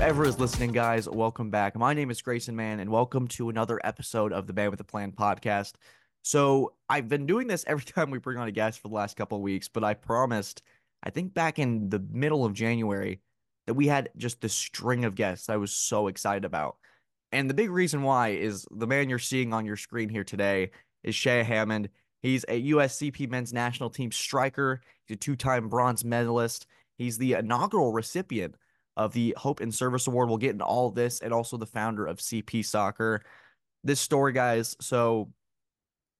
whoever is listening, guys, welcome back. My name is Grayson Mann, and welcome to another episode of the Man with a Plan podcast. So, I've been doing this every time we bring on a guest for the last couple of weeks, but I promised, I think back in the middle of January, that we had just this string of guests I was so excited about. And the big reason why is the man you're seeing on your screen here today is Shea Hammond. He's a USCP men's national team striker. He's a two time bronze medalist. He's the inaugural recipient of the Hope and Service Award. We'll get into all this and also the founder of CP Soccer. This story, guys. So,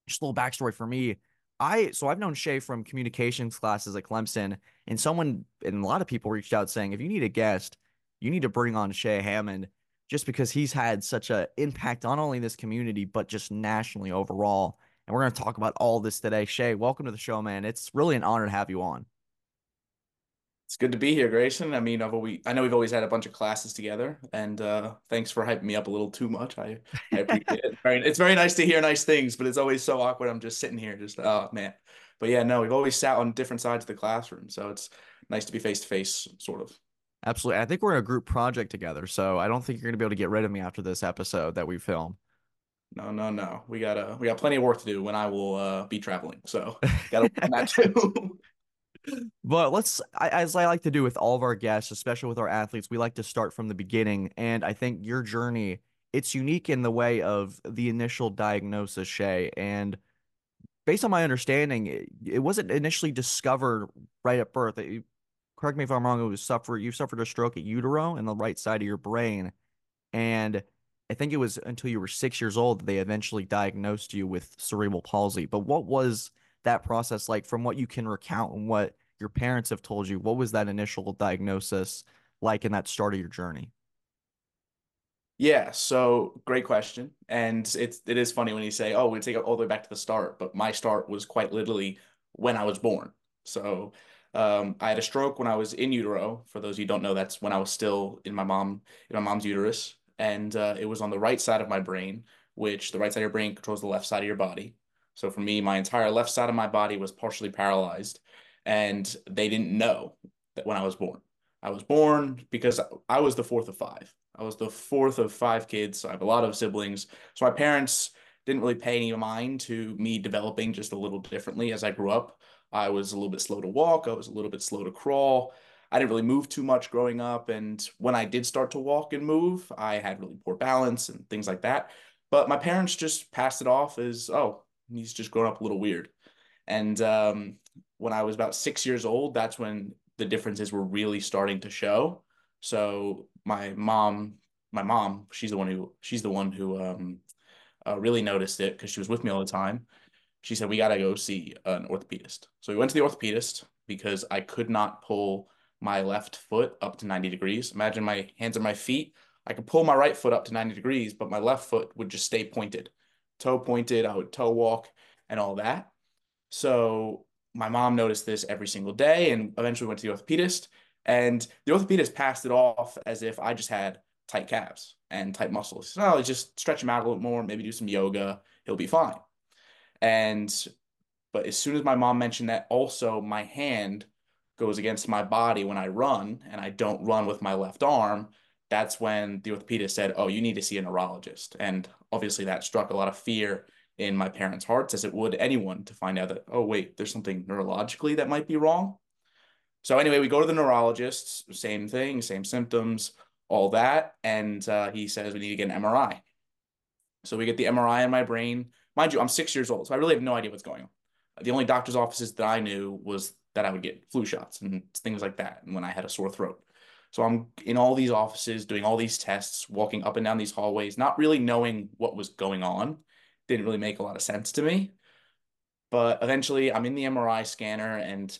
just a little backstory for me. I so I've known Shea from communications classes at Clemson, and someone and a lot of people reached out saying, if you need a guest, you need to bring on Shea Hammond, just because he's had such an impact on only this community but just nationally overall. And we're going to talk about all this today. Shea, welcome to the show, man. It's really an honor to have you on. It's good to be here, Grayson. I mean, I've always, I know we've always had a bunch of classes together, and uh, thanks for hyping me up a little too much. I, I appreciate it. It's very nice to hear nice things, but it's always so awkward. I'm just sitting here, just oh man. But yeah, no, we've always sat on different sides of the classroom, so it's nice to be face to face, sort of. Absolutely. I think we're in a group project together, so I don't think you're gonna be able to get rid of me after this episode that we film. No, no, no. We got uh, we got plenty of work to do when I will uh, be traveling. So got to that too. But let's, as I like to do with all of our guests, especially with our athletes, we like to start from the beginning. And I think your journey, it's unique in the way of the initial diagnosis, Shea And based on my understanding, it, it wasn't initially discovered right at birth. It, correct me if I'm wrong. It was suffer. You suffered a stroke at utero in the right side of your brain, and I think it was until you were six years old that they eventually diagnosed you with cerebral palsy. But what was that process like from what you can recount and what your parents have told you? What was that initial diagnosis like in that start of your journey? Yeah, so great question. And it's it is funny when you say, oh, we take it all the way back to the start, but my start was quite literally when I was born. So um, I had a stroke when I was in utero. For those of you don't know, that's when I was still in my mom in my mom's uterus, and uh, it was on the right side of my brain, which the right side of your brain controls the left side of your body. So for me, my entire left side of my body was partially paralyzed, and they didn't know that when I was born. I was born because I was the fourth of five. I was the fourth of five kids. So I have a lot of siblings. So my parents didn't really pay any mind to me developing just a little differently as I grew up. I was a little bit slow to walk. I was a little bit slow to crawl. I didn't really move too much growing up. And when I did start to walk and move, I had really poor balance and things like that. But my parents just passed it off as, oh, he's just grown up a little weird. And um, when I was about six years old, that's when the differences were really starting to show. So my mom, my mom, she's the one who she's the one who um, uh, really noticed it because she was with me all the time. She said we got to go see an orthopedist. So we went to the orthopedist because I could not pull my left foot up to 90 degrees. Imagine my hands and my feet. I could pull my right foot up to 90 degrees, but my left foot would just stay pointed, toe pointed. I would toe walk and all that. So my mom noticed this every single day and eventually went to the orthopedist. And the orthopedist passed it off as if I just had tight calves and tight muscles. So oh, just stretch him out a little more, maybe do some yoga, he'll be fine. And but as soon as my mom mentioned that, also my hand goes against my body when I run and I don't run with my left arm, that's when the orthopedist said, Oh, you need to see a neurologist. And obviously that struck a lot of fear in my parents' hearts as it would anyone to find out that, oh, wait, there's something neurologically that might be wrong. So, anyway, we go to the neurologist, same thing, same symptoms, all that. And uh, he says we need to get an MRI. So, we get the MRI in my brain. Mind you, I'm six years old, so I really have no idea what's going on. The only doctor's offices that I knew was that I would get flu shots and things like that. And when I had a sore throat. So I'm in all these offices doing all these tests, walking up and down these hallways, not really knowing what was going on didn't really make a lot of sense to me. But eventually, I'm in the MRI scanner and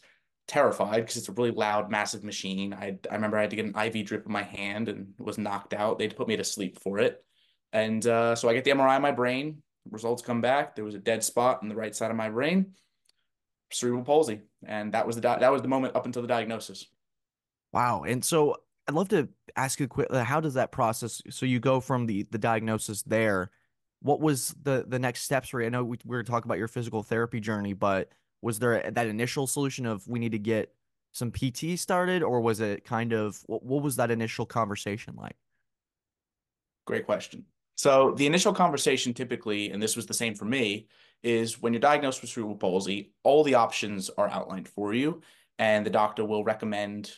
terrified because it's a really loud, massive machine. I I remember I had to get an IV drip in my hand and was knocked out. They had to put me to sleep for it. And uh, so I get the MRI in my brain. Results come back. There was a dead spot in the right side of my brain, cerebral palsy, and that was the that was the moment up until the diagnosis. Wow! And so I'd love to ask you quick. Uh, how does that process? So you go from the the diagnosis there what was the the next steps for you? I know we, we were talking about your physical therapy journey, but was there that initial solution of we need to get some PT started, or was it kind of what, what was that initial conversation like? Great question. So the initial conversation typically, and this was the same for me, is when you're diagnosed with cerebral palsy, all the options are outlined for you, and the doctor will recommend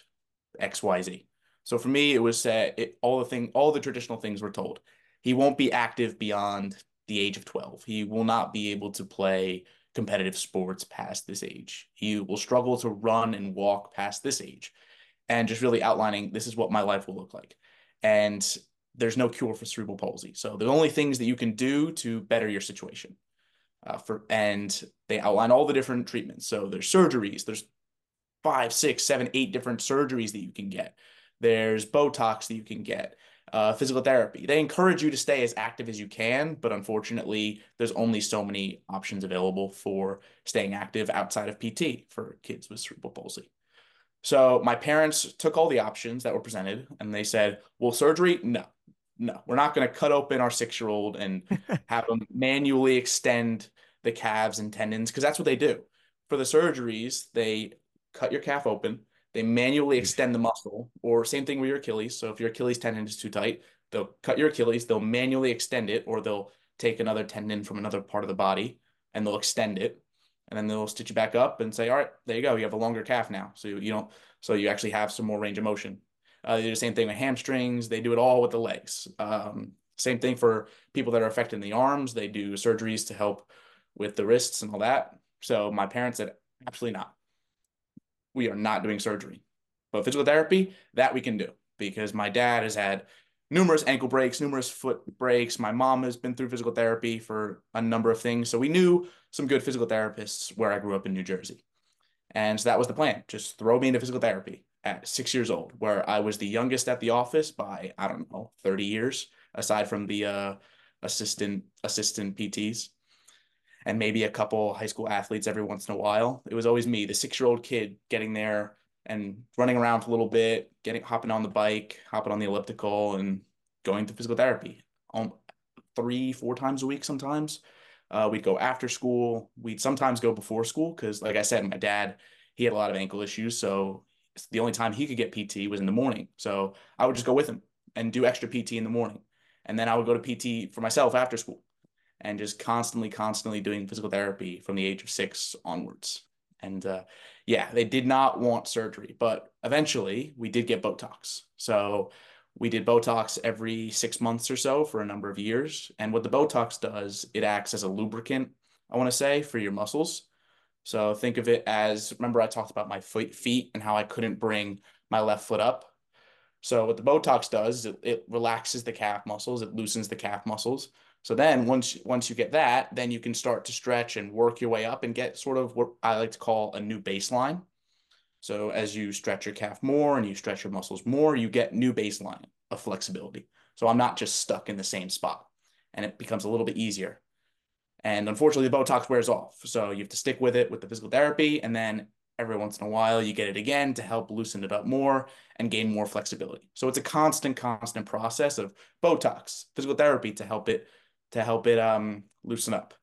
X, Y, Z. So for me, it was uh, it, all the thing, all the traditional things were told. He won't be active beyond the age of 12. He will not be able to play competitive sports past this age. He will struggle to run and walk past this age. And just really outlining this is what my life will look like. And there's no cure for cerebral palsy. So the only things that you can do to better your situation. Uh, for and they outline all the different treatments. So there's surgeries. There's five, six, seven, eight different surgeries that you can get. There's Botox that you can get. Uh, physical therapy. They encourage you to stay as active as you can, but unfortunately, there's only so many options available for staying active outside of PT for kids with cerebral palsy. So my parents took all the options that were presented and they said, well, surgery? No, no, we're not going to cut open our six year old and have them manually extend the calves and tendons because that's what they do. For the surgeries, they cut your calf open, they manually extend the muscle, or same thing with your Achilles. So if your Achilles tendon is too tight, they'll cut your Achilles, they'll manually extend it, or they'll take another tendon from another part of the body and they'll extend it. And then they'll stitch you back up and say, all right, there you go. You have a longer calf now. So you don't, so you actually have some more range of motion. Uh, they do the same thing with hamstrings. They do it all with the legs. Um, same thing for people that are affected in the arms. They do surgeries to help with the wrists and all that. So my parents said, absolutely not. We are not doing surgery. But physical therapy, that we can do because my dad has had numerous ankle breaks, numerous foot breaks. My mom has been through physical therapy for a number of things. So we knew some good physical therapists where I grew up in New Jersey. And so that was the plan. Just throw me into physical therapy at six years old, where I was the youngest at the office by I don't know thirty years, aside from the uh, assistant assistant PTs, and maybe a couple high school athletes every once in a while. It was always me, the six year old kid, getting there and running around for a little bit, getting hopping on the bike, hopping on the elliptical, and going to physical therapy. Um, three, four times a week sometimes. Uh, we'd go after school. We'd sometimes go before school because, like I said, my dad he had a lot of ankle issues, so the only time he could get PT was in the morning. So I would just go with him and do extra PT in the morning. And then I would go to PT for myself after school and just constantly, constantly doing physical therapy from the age of six onwards. And uh, yeah, they did not want surgery, but eventually we did get Botox. So we did Botox every six months or so for a number of years. And what the Botox does, it acts as a lubricant, I want to say, for your muscles. So think of it as remember I talked about my foot, feet and how I couldn't bring my left foot up. So what the Botox does, it, it relaxes the calf muscles, it loosens the calf muscles. So then once once you get that, then you can start to stretch and work your way up and get sort of what I like to call a new baseline. So as you stretch your calf more and you stretch your muscles more, you get new baseline of flexibility. So I'm not just stuck in the same spot and it becomes a little bit easier. And unfortunately, the Botox wears off. So you have to stick with it with the physical therapy. And then every once in a while, you get it again to help loosen it up more and gain more flexibility. So it's a constant, constant process of Botox, physical therapy to help it to help it um, loosen up.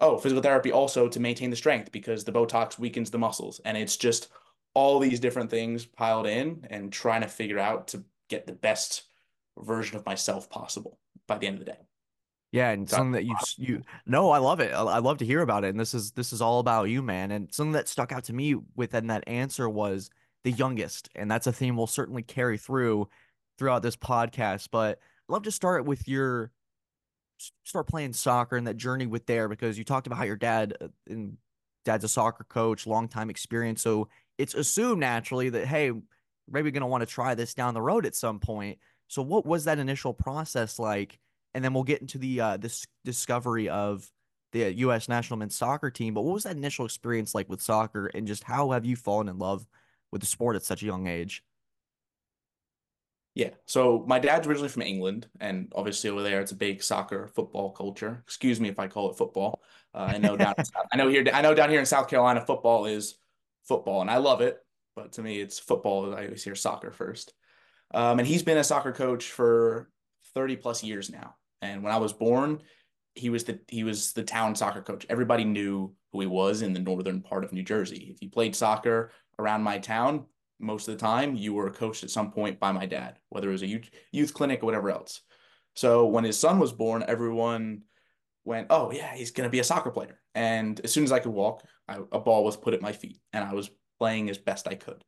Oh, physical therapy also to maintain the strength because the Botox weakens the muscles. And it's just all these different things piled in and trying to figure out to get the best version of myself possible by the end of the day. Yeah, and something that you you no, I love it. I love to hear about it. And this is this is all about you, man. And something that stuck out to me within that answer was the youngest, and that's a theme we'll certainly carry through throughout this podcast. But I'd love to start with your start playing soccer and that journey with there because you talked about how your dad uh, and dad's a soccer coach, long time experience. So it's assumed naturally that hey, maybe gonna want to try this down the road at some point. So what was that initial process like? and then we'll get into the uh, this discovery of the U.S. national men's soccer team. But what was that initial experience like with soccer, and just how have you fallen in love with the sport at such a young age? Yeah, so my dad's originally from England, and obviously over there it's a big soccer football culture. Excuse me if I call it football. Uh, I know down, I know here, I know down here in South Carolina, football is football, and I love it. But to me, it's football. I always hear soccer first. Um, and he's been a soccer coach for 30 plus years now. And when I was born, he was the he was the town soccer coach. Everybody knew who he was in the northern part of New Jersey. If you played soccer around my town, most of the time you were coached at some point by my dad, whether it was a youth, youth clinic or whatever else. So when his son was born, everyone went, "Oh yeah, he's gonna be a soccer player." And as soon as I could walk, I, a ball was put at my feet, and I was playing as best I could.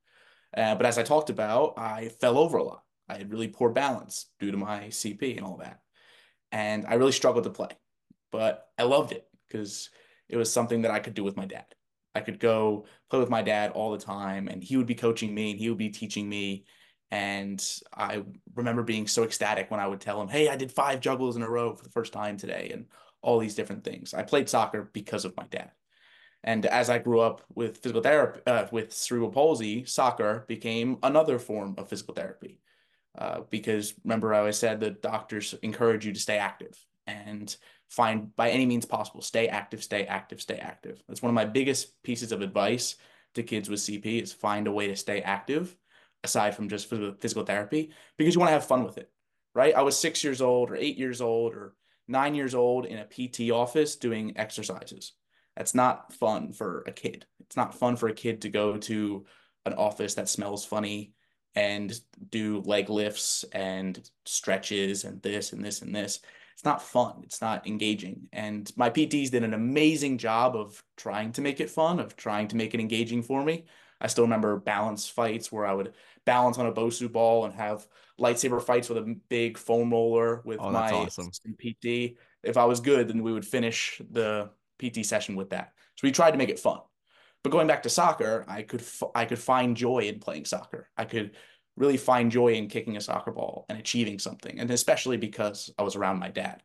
Uh, but as I talked about, I fell over a lot. I had really poor balance due to my CP and all that, and I really struggled to play. But I loved it because it was something that I could do with my dad. I could go play with my dad all the time, and he would be coaching me, and he would be teaching me. And I remember being so ecstatic when I would tell him, "Hey, I did five juggles in a row for the first time today," and all these different things. I played soccer because of my dad. And as I grew up with physical therapy, uh, with cerebral palsy, soccer became another form of physical therapy. Uh, because remember, I always said that doctors encourage you to stay active and find by any means possible, stay active, stay active, stay active. That's one of my biggest pieces of advice to kids with CP is find a way to stay active aside from just physical therapy because you want to have fun with it, right? I was six years old or eight years old or nine years old in a PT office doing exercises. That's not fun for a kid. It's not fun for a kid to go to an office that smells funny and do leg lifts and stretches and this and this and this. It's not fun. It's not engaging. And my PTs did an amazing job of trying to make it fun, of trying to make it engaging for me. I still remember balance fights where I would balance on a Bosu ball and have lightsaber fights with a big foam roller with oh, my awesome. PT. If I was good, then we would finish the PT session with that. So we tried to make it fun. But going back to soccer, I could I could find joy in playing soccer. I could really find joy in kicking a soccer ball and achieving something, and especially because I was around my dad.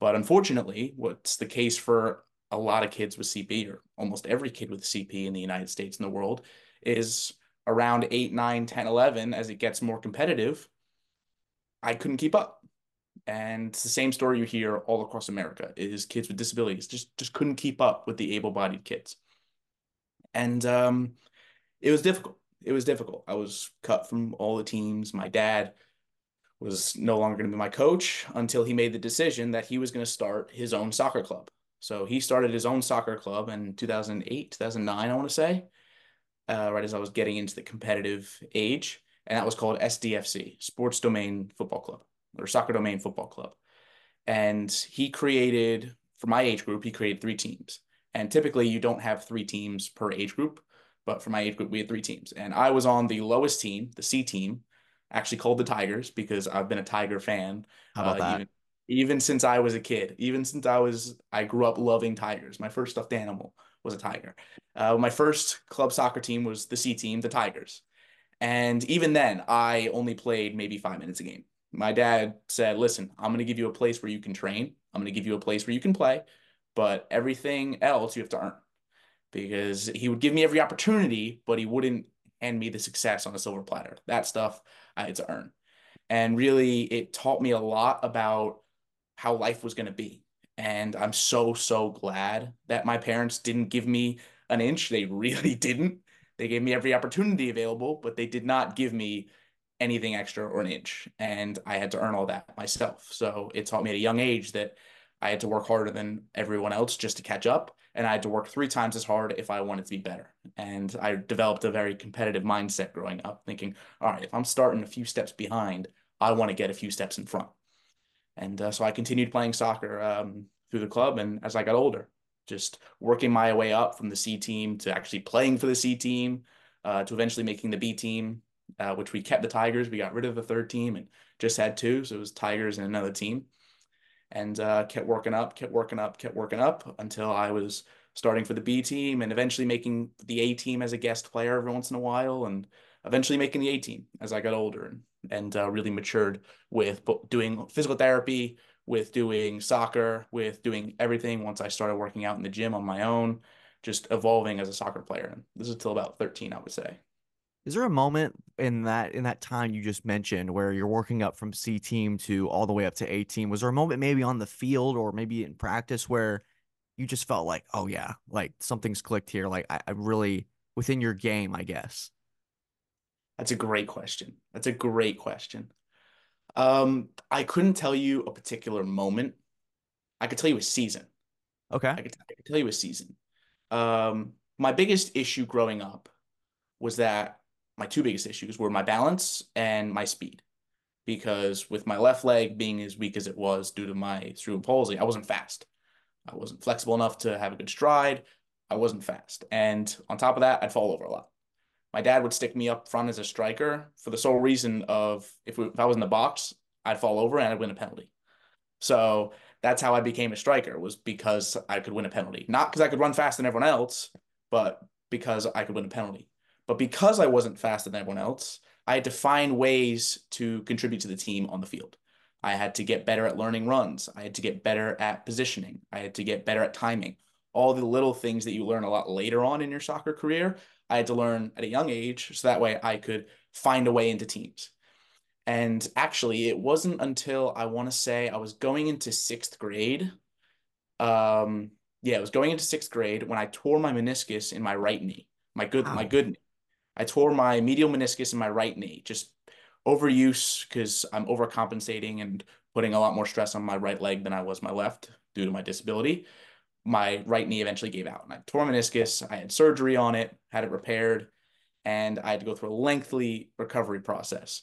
But unfortunately, what's the case for a lot of kids with CP, or almost every kid with CP in the United States and the world, is around 8, 9, 10, 11, as it gets more competitive, I couldn't keep up. And it's the same story you hear all across America is kids with disabilities just just couldn't keep up with the able-bodied kids. And um, it was difficult. It was difficult. I was cut from all the teams. My dad was no longer going to be my coach until he made the decision that he was going to start his own soccer club. So he started his own soccer club in 2008, 2009, I want to say, uh, right as I was getting into the competitive age. And that was called SDFC, Sports Domain Football Club or Soccer Domain Football Club. And he created, for my age group, he created three teams. And typically you don't have three teams per age group, but for my age group, we had three teams. And I was on the lowest team, the C team, actually called the Tigers because I've been a Tiger fan. How about uh, that? Even, even since I was a kid, even since I was, I grew up loving tigers. My first stuffed animal was a tiger. Uh, my first club soccer team was the C team, the Tigers. And even then, I only played maybe five minutes a game. My dad said, Listen, I'm going to give you a place where you can train. I'm going to give you a place where you can play, but everything else you have to earn because he would give me every opportunity, but he wouldn't hand me the success on a silver platter. That stuff I had to earn. And really, it taught me a lot about how life was going to be. And I'm so, so glad that my parents didn't give me an inch. They really didn't. They gave me every opportunity available, but they did not give me anything extra or an inch. And I had to earn all that myself. So it taught me at a young age that I had to work harder than everyone else just to catch up. And I had to work three times as hard if I wanted to be better. And I developed a very competitive mindset growing up, thinking, all right, if I'm starting a few steps behind, I want to get a few steps in front. And uh, so I continued playing soccer um, through the club. And as I got older, just working my way up from the C team to actually playing for the C team uh, to eventually making the B team, uh, which we kept the Tigers. We got rid of the third team and just had two. So it was Tigers and another team. And uh, kept working up, kept working up, kept working up until I was starting for the B team and eventually making the A team as a guest player every once in a while and eventually making the A team as I got older and, and uh, really matured with doing physical therapy, with doing soccer, with doing everything once I started working out in the gym on my own, just evolving as a soccer player. And this is until about 13, I would say. Is there a moment in that in that time you just mentioned where you're working up from C team to all the way up to A team? Was there a moment maybe on the field or maybe in practice where you just felt like, oh yeah, like something's clicked here. Like I, I'm really within your game, I guess. That's a great question. That's a great question. Um, I couldn't tell you a particular moment. I could tell you a season. Okay. I could, I could tell you a season. Um, my biggest issue growing up was that my two biggest issues were my balance and my speed. Because with my left leg being as weak as it was due to my cerebral palsy, I wasn't fast. I wasn't flexible enough to have a good stride. I wasn't fast. And on top of that, I'd fall over a lot. My dad would stick me up front as a striker for the sole reason of if, we, if I was in the box, I'd fall over and I'd win a penalty. So that's how I became a striker was because I could win a penalty. Not because I could run faster than everyone else, but because I could win a penalty. But because I wasn't faster than everyone else, I had to find ways to contribute to the team on the field. I had to get better at learning runs. I had to get better at positioning. I had to get better at timing. All the little things that you learn a lot later on in your soccer career, I had to learn at a young age so that way I could find a way into teams. And actually, it wasn't until I want to say I was going into sixth grade. Um, yeah, I was going into sixth grade when I tore my meniscus in my right knee. My good, wow. my good knee. I tore my medial meniscus in my right knee. Just overuse because I'm overcompensating and putting a lot more stress on my right leg than I was my left due to my disability. My right knee eventually gave out and I tore meniscus. I had surgery on it, had it repaired, and I had to go through a lengthy recovery process.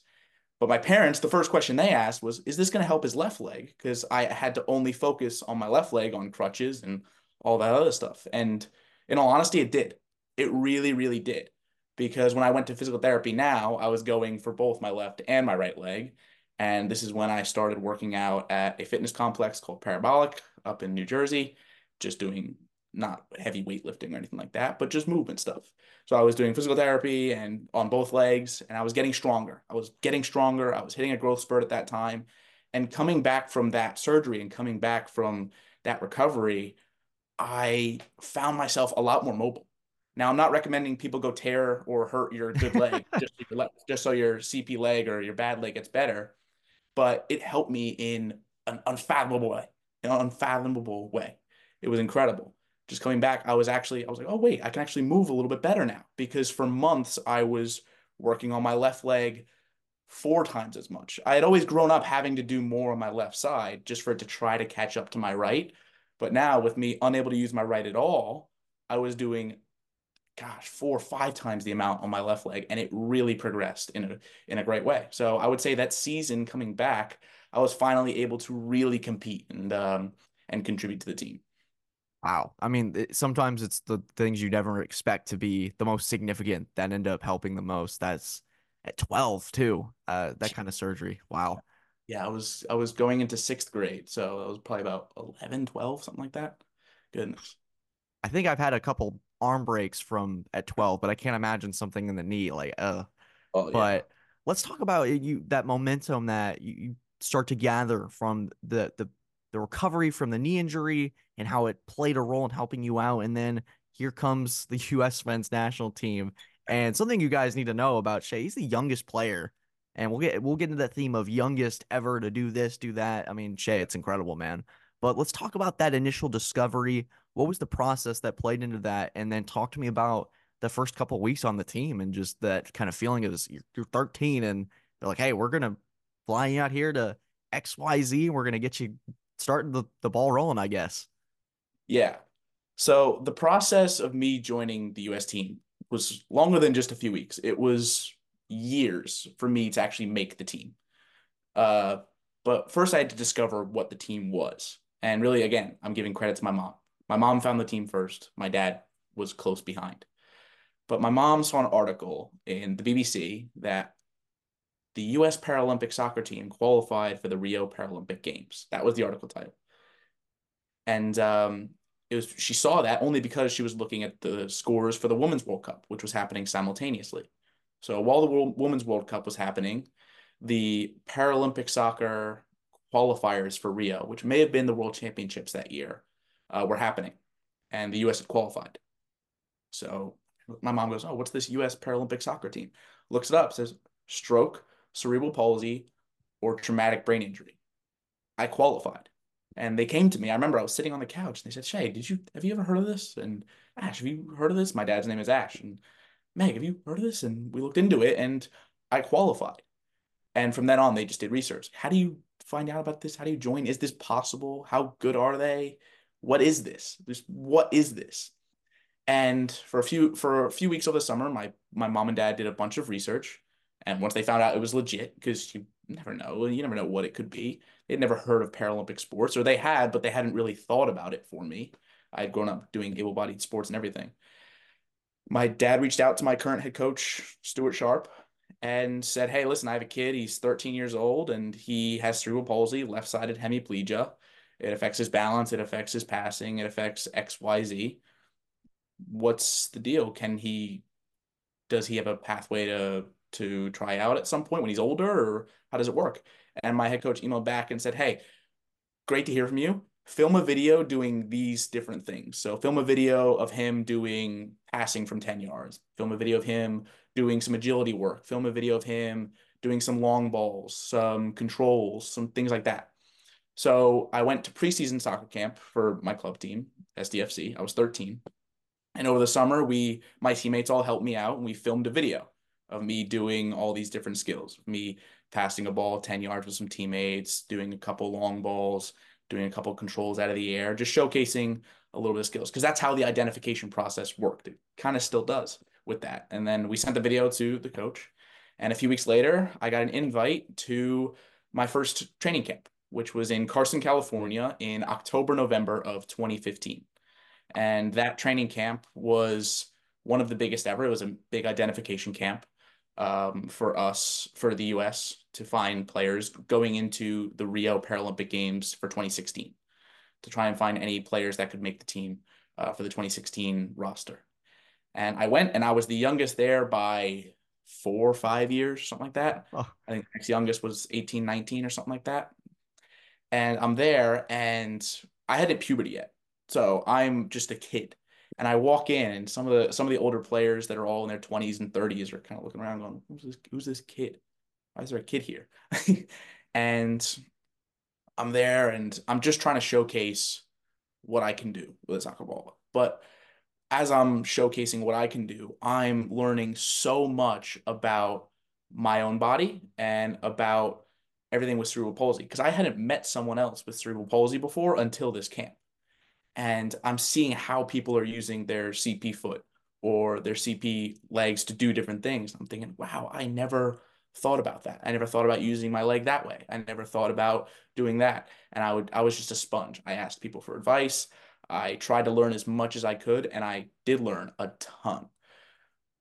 But my parents, the first question they asked was, Is this going to help his left leg? Because I had to only focus on my left leg on crutches and all that other stuff. And in all honesty, it did. It really, really did because when I went to physical therapy now, I was going for both my left and my right leg. And this is when I started working out at a fitness complex called Parabolic up in New Jersey, just doing not heavy weightlifting or anything like that, but just movement stuff. So I was doing physical therapy and on both legs, and I was getting stronger. I was getting stronger. I was hitting a growth spurt at that time. And coming back from that surgery and coming back from that recovery, I found myself a lot more mobile. Now, I'm not recommending people go tear or hurt your good leg just, so your, just so your CP leg or your bad leg gets better, but it helped me in an unfathomable way, an unfathomable way. It was incredible. Just coming back, I was actually, I was like, oh, wait, I can actually move a little bit better now because for months I was working on my left leg four times as much. I had always grown up having to do more on my left side just for it to try to catch up to my right. But now, with me unable to use my right at all, I was doing gosh, four or five times the amount on my left leg, and it really progressed in a in a great way. So I would say that season coming back, I was finally able to really compete and um, and contribute to the team. Wow. I mean, sometimes it's the things you never expect to be the most significant that end up helping the most. That's at 12 too. Uh, that kind of surgery. Wow. Yeah, I was I was going into sixth grade, so I was probably about 11, 12, something like that. Goodness. I think I've had a couple arm breaks from at 12, but I can't imagine something in the knee like uh. Oh, yeah. But let's talk about you that momentum that you start to gather from the the the recovery from the knee injury and how it played a role in helping you out. And then here comes the U.S. men's national team. And something you guys need to know about Shea, he's the youngest player. And we'll get we'll get into that theme of youngest ever to do this, do that. I mean, Shea, it's incredible, man. But let's talk about that initial discovery. What was the process that played into that? And then talk to me about the first couple weeks on the team and just that kind of feeling of you're, you're 13 and they're like, hey, we're gonna fly you out here to XYZ. And we're gonna get you starting the, the ball rolling, I guess. Yeah. So the process of me joining the US team was longer than just a few weeks. It was years for me to actually make the team. Uh, but first, I had to discover what the team was. And really, again, I'm giving credit to my mom. My mom found the team first. My dad was close behind. But my mom saw an article in the BBC that the US Paralympic soccer team qualified for the Rio Paralympic Games. That was the article title. And um, it was she saw that only because she was looking at the scores for the Women's World Cup, which was happening simultaneously. So while the Women's World Cup was happening, the Paralympic soccer qualifiers for Rio, which may have been the World Championships that year, uh, were happening, and the U.S. had qualified. So my mom goes, "Oh, what's this U.S. Paralympic soccer team?" Looks it up, says stroke, cerebral palsy, or traumatic brain injury. I qualified, and they came to me. I remember I was sitting on the couch, and they said, "Shea, did you have you ever heard of this?" And Ash, have you heard of this? My dad's name is Ash, and Meg, have you heard of this? And we looked into it, and I qualified. And from then on, they just did research. How do you find out about this? How do you join? Is this possible? How good are they? What is this? Just what is this? And for a few for a few weeks over the summer, my my mom and dad did a bunch of research. And once they found out it was legit, because you never know, you never know what it could be. They'd never heard of Paralympic sports, or they had, but they hadn't really thought about it for me. I had grown up doing able-bodied sports and everything. My dad reached out to my current head coach, Stuart Sharp, and said, Hey, listen, I have a kid. He's 13 years old and he has cerebral palsy, left sided hemiplegia. It affects his balance, it affects his passing, it affects XYZ. What's the deal? Can he, does he have a pathway to, to try out at some point when he's older or how does it work? And my head coach emailed back and said, Hey, great to hear from you. Film a video doing these different things. So, film a video of him doing passing from 10 yards, film a video of him doing some agility work, film a video of him doing some long balls, some controls, some things like that. So I went to preseason soccer camp for my club team, SDFC. I was 13. And over the summer, we my teammates all helped me out and we filmed a video of me doing all these different skills. Me passing a ball 10 yards with some teammates, doing a couple long balls, doing a couple controls out of the air, just showcasing a little bit of skills because that's how the identification process worked. It kind of still does with that. And then we sent the video to the coach. And a few weeks later, I got an invite to my first training camp, which was in Carson, California in October, November of 2015. And that training camp was one of the biggest ever. It was a big identification camp um, for us, for the US, to find players going into the Rio Paralympic Games for 2016 to try and find any players that could make the team uh, for the 2016 roster. And I went and I was the youngest there by four or five years, something like that. Oh. I think the next youngest was 18, 19 or something like that. And I'm there and I hadn't puberty yet. So I'm just a kid. And I walk in and some of the some of the older players that are all in their 20s and 30s are kind of looking around going, Who's this who's this kid? Why is there a kid here? and I'm there and I'm just trying to showcase what I can do with a soccer ball. But as I'm showcasing what I can do, I'm learning so much about my own body and about everything with cerebral palsy because I hadn't met someone else with cerebral palsy before until this camp. And I'm seeing how people are using their CP foot or their CP legs to do different things. I'm thinking, wow, I never thought about that. I never thought about using my leg that way. I never thought about doing that. And I would I was just a sponge. I asked people for advice. I tried to learn as much as I could, and I did learn a ton.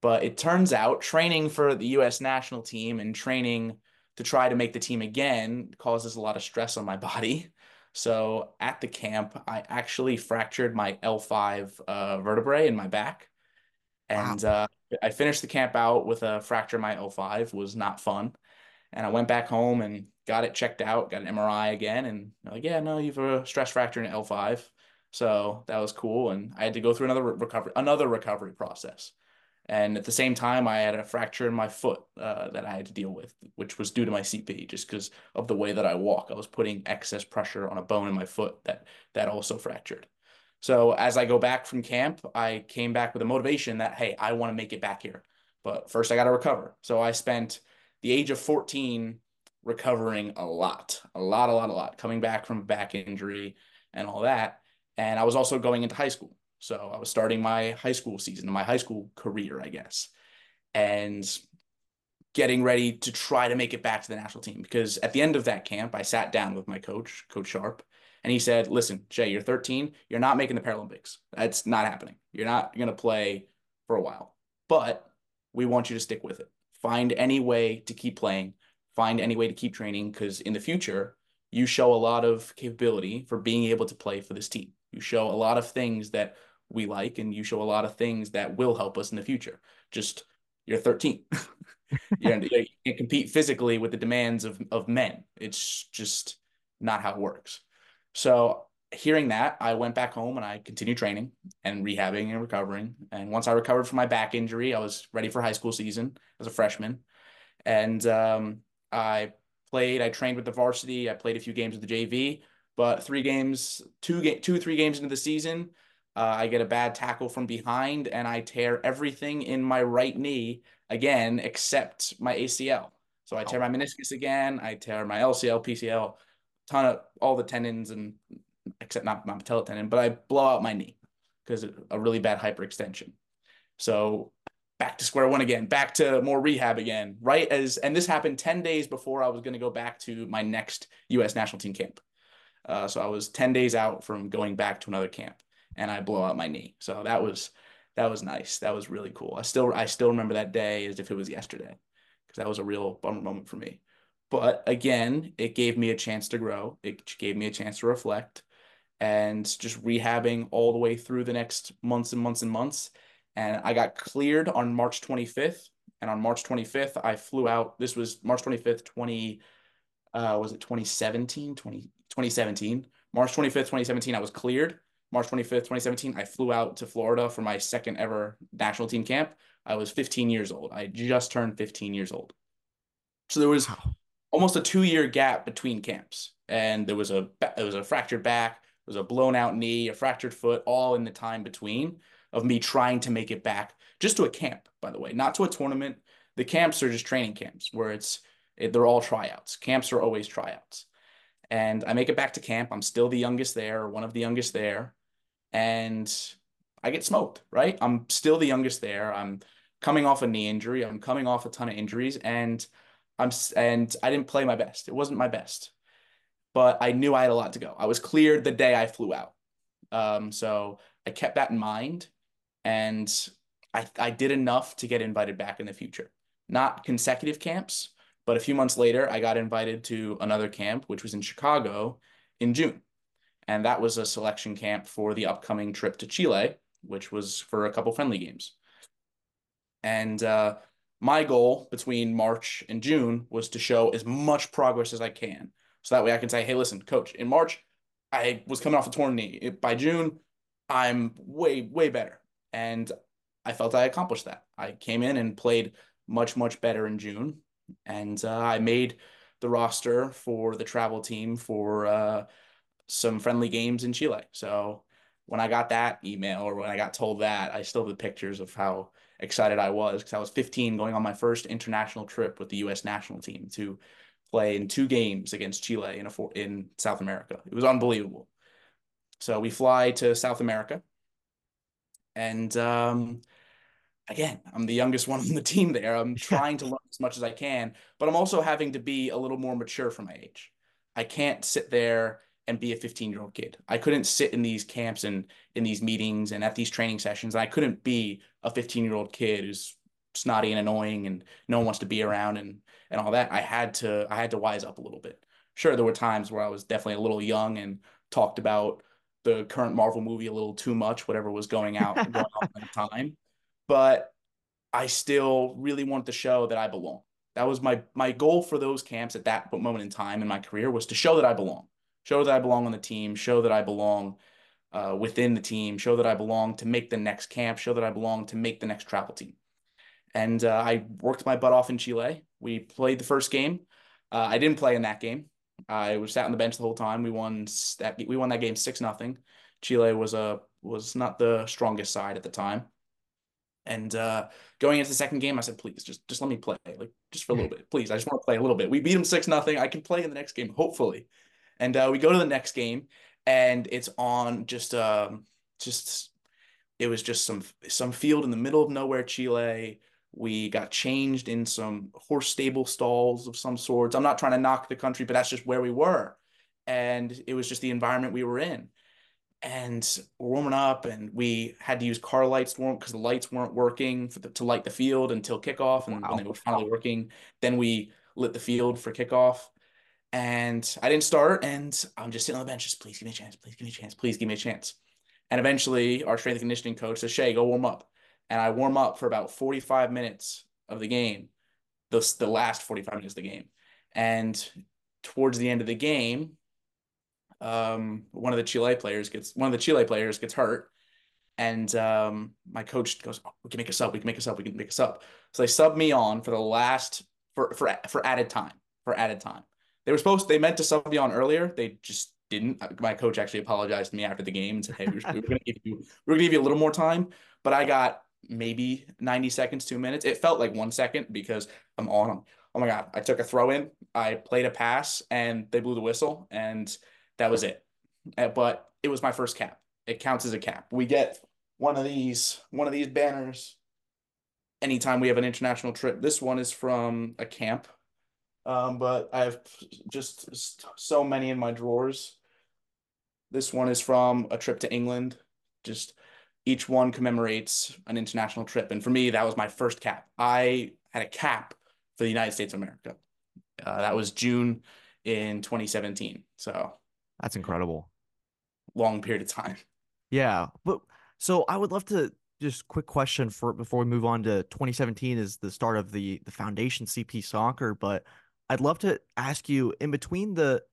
But it turns out training for the US national team and training to try to make the team again causes a lot of stress on my body. So at the camp, I actually fractured my L5 uh, vertebrae in my back. And wow. uh, I finished the camp out with a fracture in my L5, was not fun. And I went back home and got it checked out, got an MRI again. And like, yeah, no, you've a stress fracture in L5. So that was cool. And I had to go through another recovery, another recovery process. And at the same time, I had a fracture in my foot uh, that I had to deal with, which was due to my CP, just because of the way that I walk. I was putting excess pressure on a bone in my foot that that also fractured. So as I go back from camp, I came back with a motivation that hey, I want to make it back here, but first I got to recover. So I spent the age of 14 recovering a lot, a lot, a lot, a lot, coming back from back injury and all that. And I was also going into high school. So I was starting my high school season, my high school career, I guess, and getting ready to try to make it back to the national team. Because at the end of that camp, I sat down with my coach, Coach Sharp, and he said, Listen, Jay, you're 13. You're not making the Paralympics. That's not happening. You're not going to play for a while, but we want you to stick with it. Find any way to keep playing, find any way to keep training, because in the future, you show a lot of capability for being able to play for this team. You show a lot of things that we like, and you show a lot of things that will help us in the future. Just you're 13. you can't compete physically with the demands of, of men. It's just not how it works. So hearing that, I went back home and I continued training and rehabbing and recovering. And once I recovered from my back injury, I was ready for high school season as a freshman. And um, I played, I trained with the varsity. I played a few games with the JV. But three games, two game, two three games into the season, uh, I get a bad tackle from behind and I tear everything in my right knee again except my ACL. So I tear my meniscus again. I tear my LCL, PCL, ton of all the tendons and except not my patella tendon, but I blow out my knee. because a really bad hyperextension. So back to square one again, back to more rehab again, right? As and this happened 10 days before I was going to go back to my next US national team camp. Uh, so I was 10 days out from going back to another camp and I blow out my knee. So that was that was nice. That was really cool. I still I still remember that day as if it was yesterday because that was a real bummer moment for me. But again, it gave me a chance to grow. It gave me a chance to reflect and just rehabbing all the way through the next months and months and months. And I got cleared on March 25th. And on March 25th, I flew out. This was March 25th, 20, uh, was it 2017? 20, 2017. March 25th, 2017, I was cleared. March 25th, 2017, I flew out to Florida for my second ever national team camp. I was 15 years old. I just turned 15 years old. So there was almost a two year gap between camps. And there was a it was a fractured back, it was a blown out knee, a fractured foot, all in the time between of me trying to make it back just to a camp, by the way, not to a tournament. The camps are just training camps where it's they're all tryouts. Camps are always tryouts. And I make it back to camp. I'm still the youngest there, one of the youngest there. And I get smoked, right? I'm still the youngest there. I'm coming off a knee injury. I'm coming off a ton of injuries and I'm and I didn't play my best. It wasn't my best. But I knew I had a lot to go. I was cleared the day I flew out. Um, so I kept that in mind and I I did enough to get invited back in the future. Not consecutive camps, but a few months later, I got invited to another camp, which was in Chicago in June. And that was a selection camp for the upcoming trip to Chile, which was for a couple friendly games. And uh, my goal between March and June was to show as much progress as I can. So that way I can say, hey, listen, coach, in March, I was coming off a torn knee. By June, I'm way, way better. And I felt I accomplished that. I came in and played much, much better in June and uh, I made the roster for the travel team for uh, some friendly games in Chile. So when I got that email or when I got told that, I still have the pictures of how excited I was because I was 15 going on my first international trip with the U.S. national team to play in two games against Chile in a four, in South America. It was unbelievable. So we fly to South America, and um, again, I'm the youngest one on the team there. I'm trying to learn as much as I can, but I'm also having to be a little more mature for my age. I can't sit there and be a 15 year old kid. I couldn't sit in these camps and in these meetings and at these training sessions. I couldn't be a 15 year old kid who's snotty and annoying and no one wants to be around and and all that. I had to I had to wise up a little bit. Sure, there were times where I was definitely a little young and talked about the current Marvel movie a little too much, whatever was going out going on at the time but I still really wanted to show that I belong. That was my my goal for those camps at that moment in time in my career was to show that I belong, show that I belong on the team, show that I belong uh, within the team, show that I belong to make the next camp, show that I belong to make the next travel team. And uh, I worked my butt off in Chile. We played the first game. Uh, I didn't play in that game. I was sat on the bench the whole time. We won that. We won that game six nothing. Chile was a was not the strongest side at the time. And uh, going into the second game, I said, please, just just let me play, like just for a little bit, please. I just want to play a little bit. We beat them six nothing. I can play in the next game, hopefully. And uh, we go to the next game, and it's on just um just it was just some some field in the middle of nowhere, Chile. We got changed in some horse stable stalls of some sorts. I'm not trying to knock the country, but that's just where we were, and it was just the environment we were in and we're warming up and we had to use car lights to warm because the lights weren't working for the, to light the field until kickoff and wow. when they were finally working then we lit the field for kickoff and i didn't start and i'm just sitting on the bench just please give me a chance please give me a chance please give me a chance and eventually our strength and conditioning coach says Shea go warm up and i warm up for about 45 minutes of the game the, the last 45 minutes of the game and towards the end of the game um, one of the Chile players gets one of the Chile players gets hurt, and um, my coach goes, oh, "We can make a sub. We can make a sub. We can make a sub." So they sub me on for the last for for for added time for added time. They were supposed they meant to sub me on earlier. They just didn't. My coach actually apologized to me after the game and said, "Hey, we were, we were going to give you we're going to give you a little more time," but I got maybe 90 seconds, two minutes. It felt like one second because I'm on. them. Oh my god! I took a throw in, I played a pass, and they blew the whistle, and that was it. Uh, but it was my first cap. It counts as a cap. We get one of these one of these banners anytime we have an international trip. This one is from a camp, um, but I have just so many in my drawers. This one is from a trip to England. Just each one commemorates an international trip, and for me, that was my first cap. I had a cap for the United States of America. Uh, that was June in 2017. So that's incredible. Long period of time. Yeah, but so I would love to just quick question for before we move on to 2017 is the start of the the foundation CP soccer, but I'd love to ask you in between the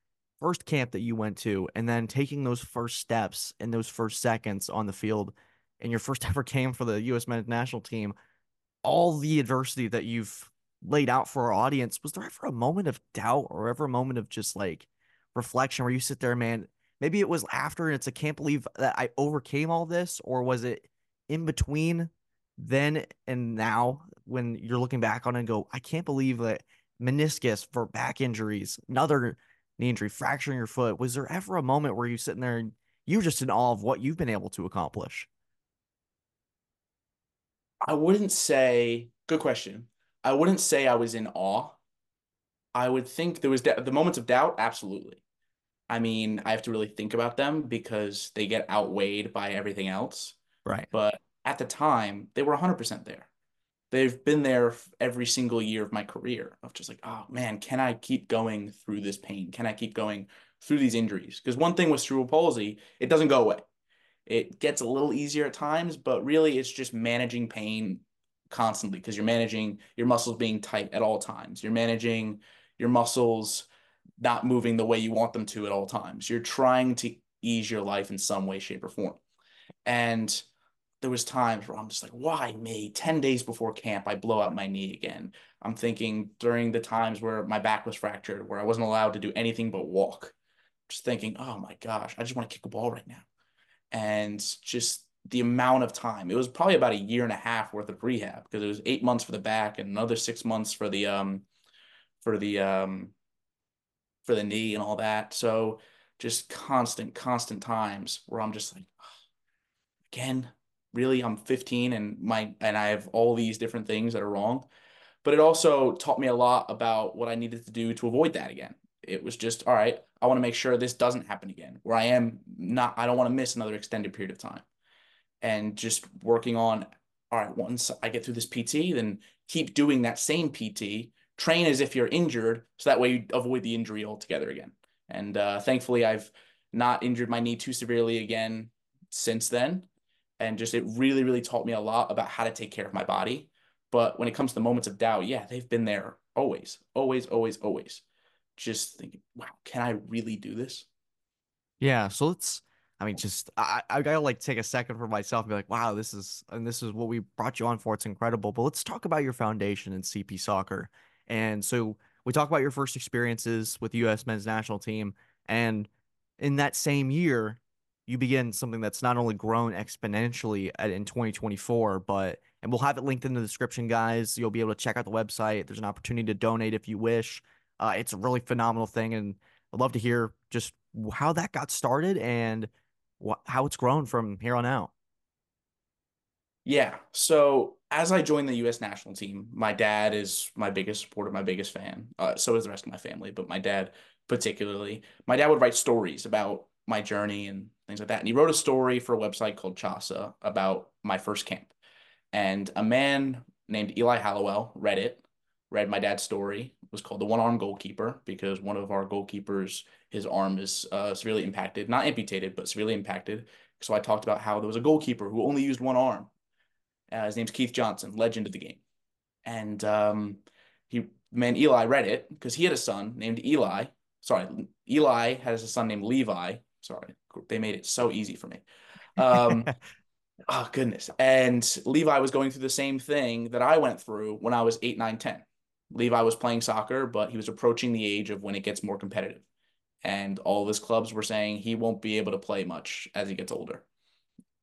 first camp that you went to and then taking those first steps and those first seconds on the field and your first ever game for the US men's national team, all the adversity that you've laid out for our audience, was there ever a moment of doubt or ever a moment of just like reflection where you sit there, man? Maybe it was after and it's I can't believe that I overcame all this, or was it in between then and now when you're looking back on it and go, I can't believe that meniscus for back injuries, another knee injury, fracturing your foot. Was there ever a moment where you're sitting there and you're just in awe of what you've been able to accomplish? I wouldn't say, good question. I wouldn't say I was in awe. I would think there was the moments of doubt, absolutely. I mean, I have to really think about them because they get outweighed by everything else. Right. But at the time, they were 100% there. They've been there every single year of my career of just like, oh man, can I keep going through this pain? Can I keep going through these injuries? Because one thing with cerebral palsy, it doesn't go away. It gets a little easier at times, but really it's just managing pain constantly because you're managing your muscles being tight at all times. You're managing your muscles not moving the way you want them to at all times. You're trying to ease your life in some way, shape, or form. And there was times where I'm just like, why me? 10 days before camp, I blow out my knee again. I'm thinking during the times where my back was fractured, where I wasn't allowed to do anything but walk, just thinking, oh my gosh, I just want to kick a ball right now. And just the amount of time, it was probably about a year and a half worth of rehab because it was eight months for the back and another six months for the, um, for the, um, for the knee and all that. So just constant, constant times where I'm just like, again, really I'm 15 and my and I have all these different things that are wrong. But it also taught me a lot about what I needed to do to avoid that again. It was just, all right, I want to make sure this doesn't happen again, where I am not I don't want to miss another extended period of time. And just working on, all right, once I get through this PT, then keep doing that same PT, train as if you're injured, so that way you avoid the injury altogether again. And uh, thankfully, I've not injured my knee too severely again since then and just it really really taught me a lot about how to take care of my body. But when it comes to the moments of doubt yeah they've been there always always always always. Just thinking wow can i really do this? Yeah so let's i mean just i i gotta like take a second for myself and be like wow this is and this is what we brought you on for. It's incredible. But let's talk about your foundation in cp soccer. And so we talk about your first experiences with the us men's national team. And in that same year you begin something that's not only grown exponentially in 2024, but and we'll have it linked in the description, guys. You'll be able to check out the website. There's an opportunity to donate if you wish. Uh, it's a really phenomenal thing, and I'd love to hear just how that got started and wh- how it's grown from here on out. Yeah. So as I joined the U.S. national team, my dad is my biggest supporter, my biggest fan. Uh, so is the rest of my family, but my dad particularly. My dad would write stories about my journey and things like that. And he wrote a story for a website called CHASA about my first camp. And a man named Eli Hallowell read it, read my dad's story. It was called The One Arm Goalkeeper because one of our goalkeepers, his arm is uh, severely impacted, not amputated, but severely impacted. So I talked about how there was a goalkeeper who only used one arm. Uh, his name's Keith Johnson, legend of the game. And um, he, man, Eli read it because he had a son named Eli. Sorry, Eli has a son named Levi. Sorry, they made it so easy for me. Um, oh goodness. And Levi was going through the same thing that I went through when I was eight, nine, 10. Levi was playing soccer, but he was approaching the age of when it gets more competitive. And all of his clubs were saying he won't be able to play much as he gets older.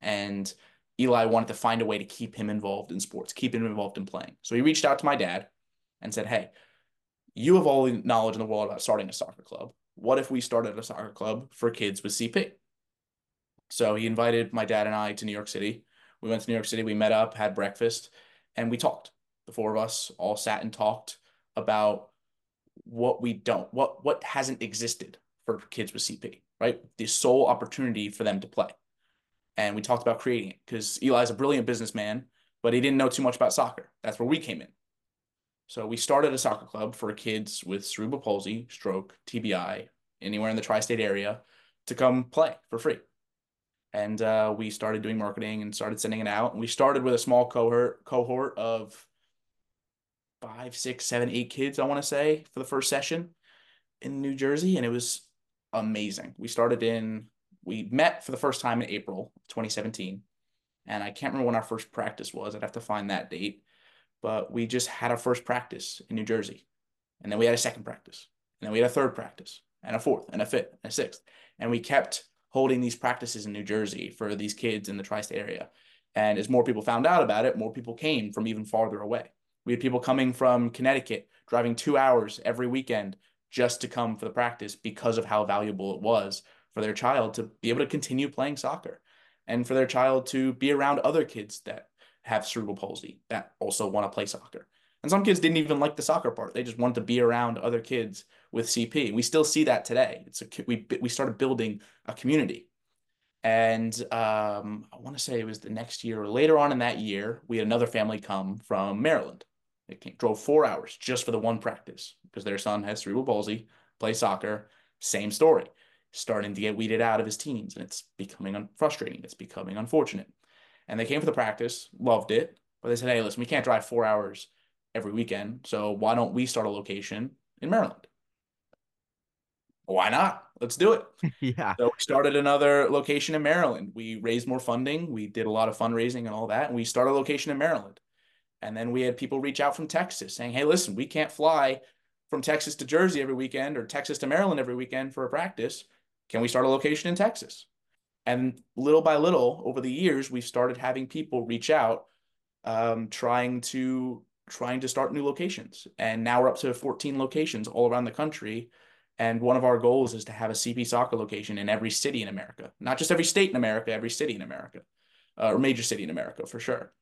And Eli wanted to find a way to keep him involved in sports, keep him involved in playing. So he reached out to my dad and said, Hey, you have all the knowledge in the world about starting a soccer club. What if we started a soccer club for kids with CP? So he invited my dad and I to New York City. We went to New York City, we met up, had breakfast, and we talked. The four of us all sat and talked about what we don't, what what hasn't existed for kids with CP, right? The sole opportunity for them to play. And we talked about creating it because Eli's a brilliant businessman, but he didn't know too much about soccer. That's where we came in. So we started a soccer club for kids with cerebral palsy, stroke, TBI, anywhere in the tri-state area to come play for free. And uh, we started doing marketing and started sending it out. And we started with a small cohort cohort of five, six, seven, eight kids, I want to say, for the first session in New Jersey. And it was amazing. We started in, we met for the first time in April 2017. And I can't remember when our first practice was. I'd have to find that date. But we just had our first practice in New Jersey. And then we had a second practice. And then we had a third practice and a fourth and a fifth and a sixth. And we kept holding these practices in New Jersey for these kids in the tri state area. And as more people found out about it, more people came from even farther away. We had people coming from Connecticut, driving two hours every weekend just to come for the practice because of how valuable it was for their child to be able to continue playing soccer and for their child to be around other kids that have cerebral palsy that also want to play soccer. And some kids didn't even like the soccer part. They just wanted to be around other kids with CP. We still see that today. It's a we we started building a community. And um, I want to say it was the next year or later on in that year, we had another family come from Maryland. They came, drove four hours just for the one practice because their son has cerebral palsy, play soccer, same story, starting to get weeded out of his teens, and it's becoming frustrating. It's becoming unfortunate. And they came for the practice, loved it, but they said, "Hey, listen, we can't drive four hours every weekend, so why don't we start a location in Maryland?" Why not? Let's do it. yeah. So we started another location in Maryland. We raised more funding. We did a lot of fundraising and all that, and we started a location in Maryland. And then we had people reach out from Texas saying, hey, listen, we can't fly from Texas to Jersey every weekend or Texas to Maryland every weekend for a practice. Can we start a location in Texas? And little by little, over the years, we've started having people reach out, um, trying to trying to start new locations. And now we're up to 14 locations all around the country. And one of our goals is to have a CP soccer location in every city in America, not just every state in America, every city in America, uh, or major city in America for sure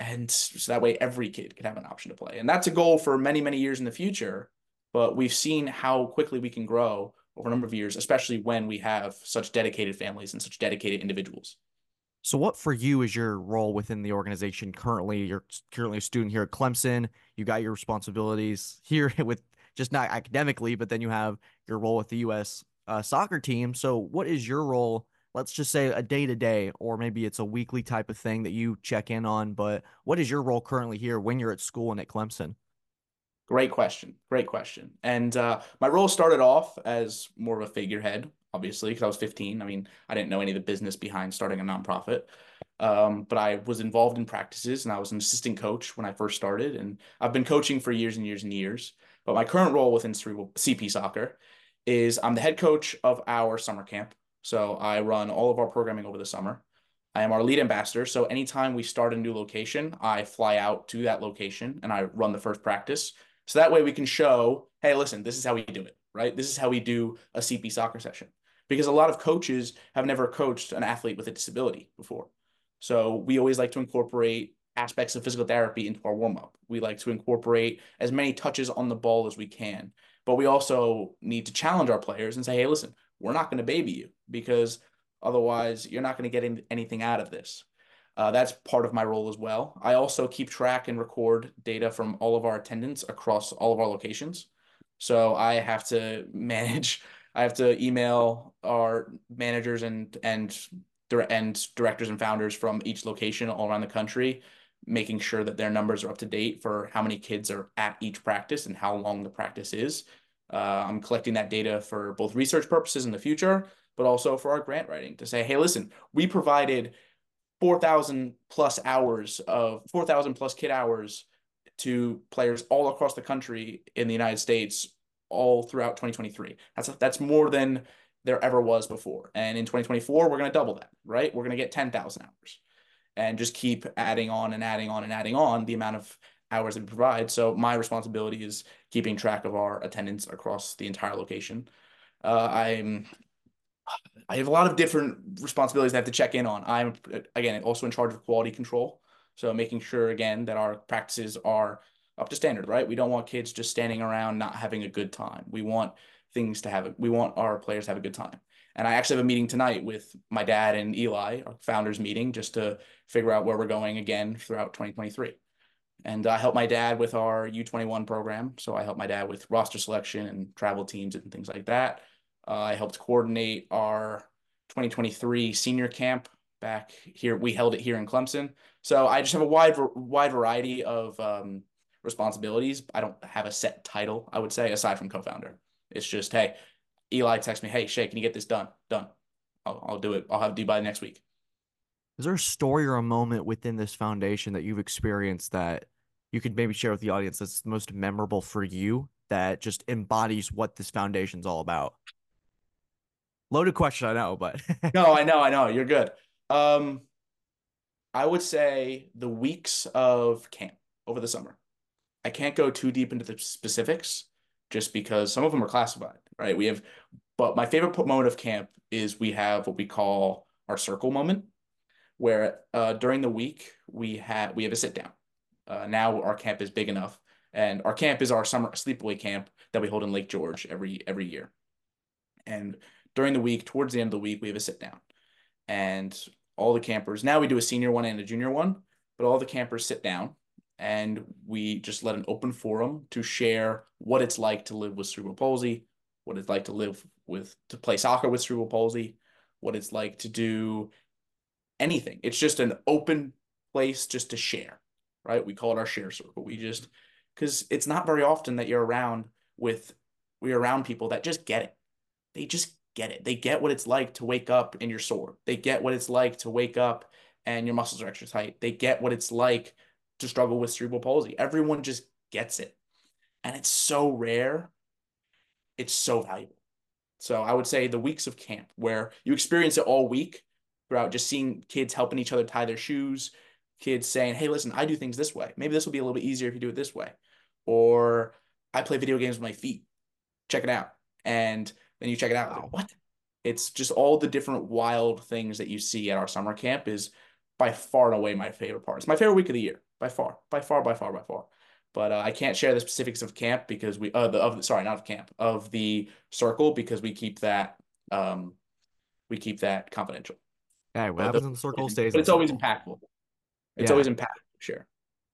and so that way every kid can have an option to play and that's a goal for many many years in the future but we've seen how quickly we can grow over a number of years especially when we have such dedicated families and such dedicated individuals so what for you is your role within the organization currently you're currently a student here at clemson you got your responsibilities here with just not academically but then you have your role with the us uh, soccer team so what is your role let's just say a day to day, or maybe it's a weekly type of thing that you check in on. But what is your role currently here when you're at school and at Clemson? Great question. Great question. And uh, my role started off as more of a figurehead, obviously, because I was 15. I mean, I didn't know any of the business behind starting a nonprofit. Um, but I was involved in practices and I was an assistant coach when I first started. And I've been coaching for years and years and years. But my current role within Cerebral CP Soccer is I'm the head coach of our summer camp. So I run all of our programming over the summer. I am our lead ambassador. So anytime we start a new location, I fly out to that location and I run the first practice. So that way we can show, hey, listen, this is how we do it, right? This is how we do a CP soccer session. Because a lot of coaches have never coached an athlete with a disability before. So we always like to incorporate aspects of physical therapy into our warm up. We like to incorporate as many touches on the ball as we can. But we also need to challenge our players and say, hey, listen, we're not going to baby you because otherwise you're not going to get anything out of this. Uh, that's part of my role as well. I also keep track and record data from all of our attendance across all of our locations. So I have to manage, I have to email our managers and and and directors and founders from each location all around the country, making sure that their numbers are up to date for how many kids are at each practice and how long the practice is. Uh, I'm collecting that data for both research purposes in the future, but also for our grant writing to say, hey, listen, we provided 4,000 plus hours of 4,000 plus kid hours to players all across the country in the United States all throughout 2023. That's that's more than there ever was before. And in 2024, we're going to double that, right? We're going to get 10,000 hours and just keep adding on and adding on and adding on the amount of hours that we provide. So my responsibility is keeping track of our attendance across the entire location. Uh, I'm I have a lot of different responsibilities I have to check in on. I'm again also in charge of quality control, so making sure again that our practices are up to standard, right? We don't want kids just standing around not having a good time. We want things to have we want our players to have a good time. And I actually have a meeting tonight with my dad and Eli, our founders meeting, just to figure out where we're going again throughout 2023. And I help my dad with our U21 program. So I help my dad with roster selection and travel teams and things like that. Uh, I helped coordinate our 2023 senior camp back here. We held it here in Clemson. So I just have a wide wide variety of um, responsibilities. I don't have a set title, I would say, aside from co-founder. It's just, hey, Eli texts me, hey, Shea, can you get this done? Done. I'll, I'll do it. I'll have it due by next week. Is there a story or a moment within this foundation that you've experienced that you could maybe share with the audience that's most memorable for you that just embodies what this foundation's all about? Loaded question, I know, but no, I know, I know. You're good. Um, I would say the weeks of camp over the summer. I can't go too deep into the specifics just because some of them are classified, right? We have, but my favorite moment of camp is we have what we call our circle moment, where uh, during the week we have we have a sit down. Uh, now our camp is big enough, and our camp is our summer sleepaway camp that we hold in Lake George every every year. And during the week, towards the end of the week, we have a sit down, and all the campers. Now we do a senior one and a junior one, but all the campers sit down and we just let an open forum to share what it's like to live with cerebral palsy, what it's like to live with to play soccer with cerebral palsy, what it's like to do anything. It's just an open place just to share, right? We call it our share circle. We just because it's not very often that you're around with we're around people that just get it. They just get it. They get what it's like to wake up and you're sore. They get what it's like to wake up and your muscles are extra tight. They get what it's like to struggle with cerebral palsy. Everyone just gets it. And it's so rare. It's so valuable. So I would say the weeks of camp where you experience it all week throughout just seeing kids helping each other tie their shoes, kids saying, Hey, listen, I do things this way. Maybe this will be a little bit easier if you do it this way. Or I play video games with my feet. Check it out. And then you check it out. Wow. What? It's just all the different wild things that you see at our summer camp is by far and away my favorite part. It's my favorite week of the year by far, by far, by far, by far. But uh, I can't share the specifics of camp because we uh the of sorry not of camp of the circle because we keep that um we keep that confidential. Yeah, what happens in the circle stays. But it's always impactful. It's yeah. always impactful. Share.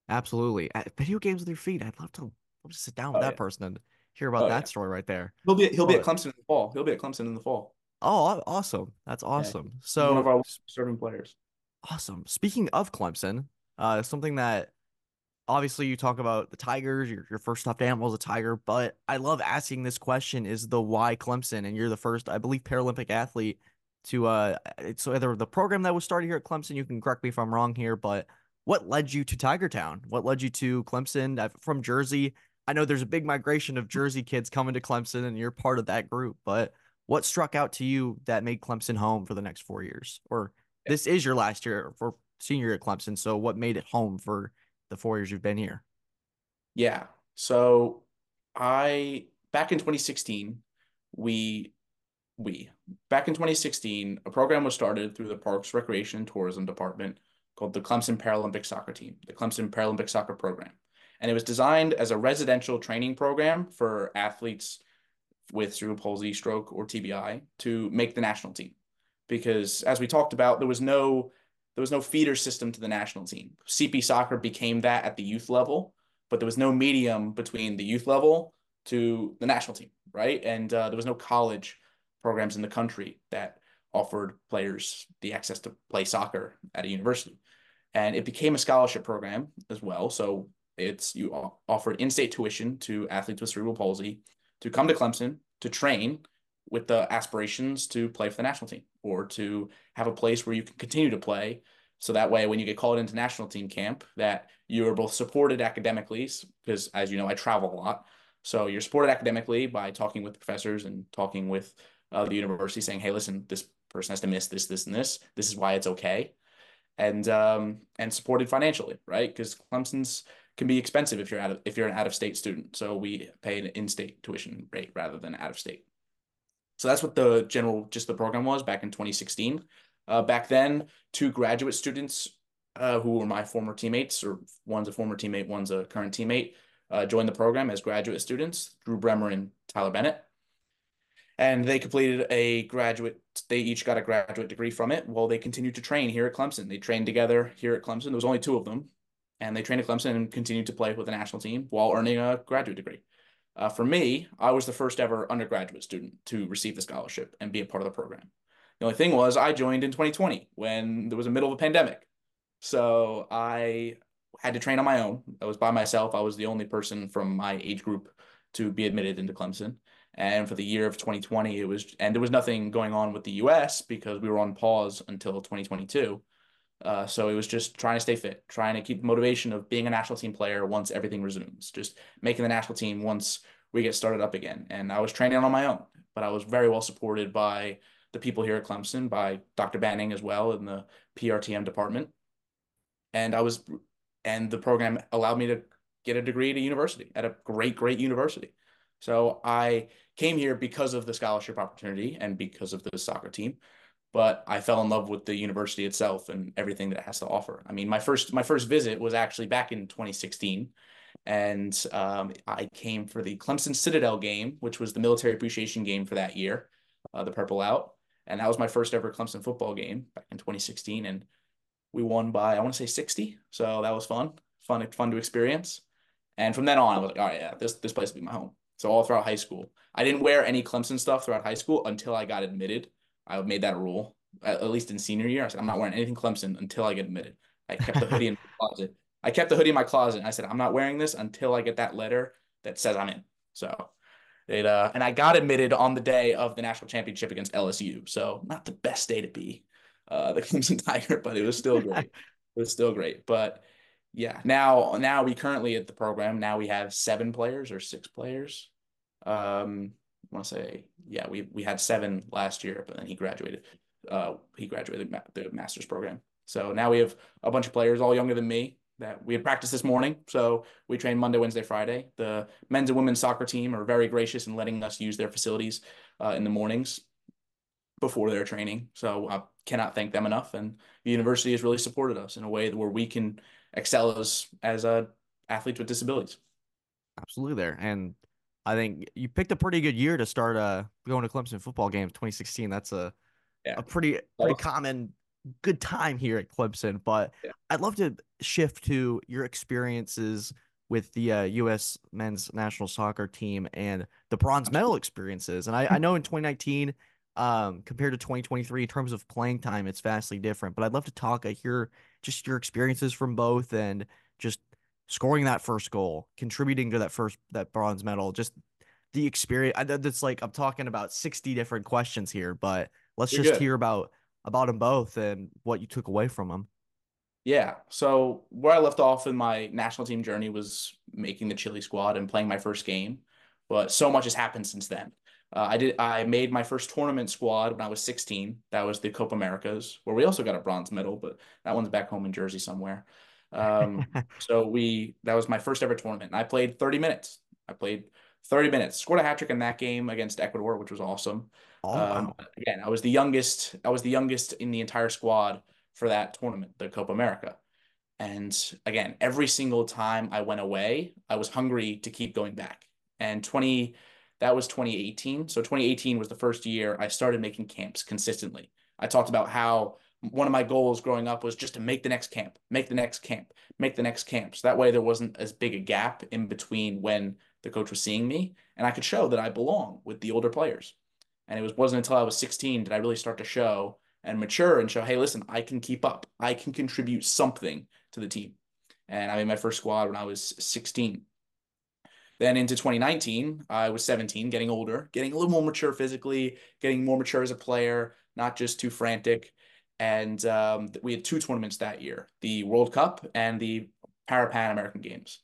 Absolutely. video games with your feet. I'd love to, love to sit down with oh, that yeah. person and hear about oh, that yeah. story right there. He'll be he'll be at Clemson the fall. He'll be at Clemson in the fall. Oh, awesome! That's awesome. So one of our serving players. Awesome. Speaking of Clemson, uh, something that obviously you talk about the Tigers, your, your first stuffed animal is a tiger, but I love asking this question is the why Clemson? And you're the first, I believe, Paralympic athlete to uh it's either the program that was started here at Clemson, you can correct me if I'm wrong here, but what led you to Tiger Town? What led you to Clemson uh, from Jersey? I know there's a big migration of Jersey kids coming to Clemson and you're part of that group, but what struck out to you that made Clemson home for the next four years? Or eh this is your last year for senior at Clemson. So what made it home for the four years you've been here? Yeah. So I back in 2016, we we back in 2016, a program was started through the Parks Recreation and Tourism Department called the Clemson Paralympic Soccer Team, the Clemson Paralympic Soccer Program. And it was designed as a residential training program for athletes with cerebral palsy, stroke, or TBI to make the national team. Because as we talked about, there was no there was no feeder system to the national team. CP soccer became that at the youth level, but there was no medium between the youth level to the national team, right? And uh, there was no college programs in the country that offered players the access to play soccer at a university. And it became a scholarship program as well. So it's you offered in-state tuition to athletes with cerebral palsy to come to Clemson to train with the aspirations to play for the national team or to have a place where you can continue to play. So that way, when you get called into national team camp, that you are both supported academically, because as you know, I travel a lot. So you're supported academically by talking with professors and talking with uh, the university, saying, "Hey, listen, this person has to miss this, this, and this. This is why it's okay," and um, and supported financially, right? Because Clemson's can be expensive if you're out of if you're an out of state student. So we pay an in state tuition rate rather than out of state. So that's what the general just the program was back in 2016. Uh, back then, two graduate students uh, who were my former teammates, or one's a former teammate, one's a current teammate, uh, joined the program as graduate students, Drew Bremer and Tyler Bennett. And they completed a graduate, they each got a graduate degree from it while they continued to train here at Clemson. They trained together here at Clemson. There was only two of them. And they trained at Clemson and continued to play with the national team while earning a graduate degree. Uh, for me, I was the first ever undergraduate student to receive the scholarship and be a part of the program. The only thing was I joined in 2020 when there was a middle of a pandemic. So I had to train on my own. I was by myself. I was the only person from my age group to be admitted into Clemson. And for the year of 2020, it was, and there was nothing going on with the US because we were on pause until 2022. Uh, so it was just trying to stay fit, trying to keep the motivation of being a national team player once everything resumes, just making the national team once we get started up again. And I was training on my own, but I was very well supported by the people here at Clemson, by Dr. Banning as well in the PRTM department. And I was, and the program allowed me to get a degree at a university, at a great, great university. So I came here because of the scholarship opportunity and because of the soccer team but I fell in love with the university itself and everything that it has to offer. I mean, my first my first visit was actually back in 2016, and um, I came for the Clemson Citadel game, which was the military appreciation game for that year, uh, the Purple Out, and that was my first ever Clemson football game back in 2016, and we won by I want to say 60, so that was fun, fun, fun to experience. And from then on, I was like, all right, yeah, this this place will be my home. So all throughout high school, I didn't wear any Clemson stuff throughout high school until I got admitted I made that rule, at, at least in senior year. I said, I'm not wearing anything Clemson until I get admitted. I kept the hoodie in my closet. I kept the hoodie in my closet. And I said, I'm not wearing this until I get that letter that says I'm in. So it, uh, and I got admitted on the day of the national championship against LSU. So not the best day to be uh, the Clemson Tiger, but it was still great. it was still great. But yeah, now, now we currently at the program, now we have seven players or six players. Um, want to say, yeah, we we had seven last year, but then he graduated. Uh, he graduated the master's program. So now we have a bunch of players, all younger than me, that we had practiced this morning. So we train Monday, Wednesday, Friday. The men's and women's soccer team are very gracious in letting us use their facilities uh, in the mornings before their training. So I cannot thank them enough. And the university has really supported us in a way where we can excel as as uh, athletes with disabilities. Absolutely, there and I think you picked a pretty good year to start uh going to Clemson football games 2016. That's a yeah. a pretty pretty common good time here at Clemson. But yeah. I'd love to shift to your experiences with the uh, U.S. men's national soccer team and the bronze medal experiences. And I, I know in 2019, um, compared to 2023, in terms of playing time, it's vastly different. But I'd love to talk. I hear just your experiences from both and just scoring that first goal, contributing to that first that bronze medal, just the experience. That's like I'm talking about 60 different questions here, but let's You're just good. hear about about them both and what you took away from them. Yeah. So where I left off in my national team journey was making the Chile squad and playing my first game, but so much has happened since then. Uh, I did. I made my first tournament squad when I was 16. That was the Copa Americas, where we also got a bronze medal, but that one's back home in Jersey somewhere. Um, so we that was my first ever tournament. And I played 30 minutes. I played 30 minutes. Scored a hat trick in that game against Ecuador, which was awesome. Oh, um, wow. Again, I was the youngest. I was the youngest in the entire squad for that tournament, the Copa America. And again, every single time I went away, I was hungry to keep going back. And 20, that was 2018. So 2018 was the first year I started making camps consistently. I talked about how one of my goals growing up was just to make the next camp, make the next camp, make the next camp. So that way there wasn't as big a gap in between when the coach was seeing me and I could show that I belong with the older players. And it was, wasn't until I was 16 did I really start to show and mature and show, hey, listen, I can keep up. I can contribute something to the team. And I made my first squad when I was 16. Then into 2019, I was 17, getting older, getting a little more mature physically, getting more mature as a player, not just too frantic and um, we had two tournaments that year: the World Cup and the Para Pan American Games.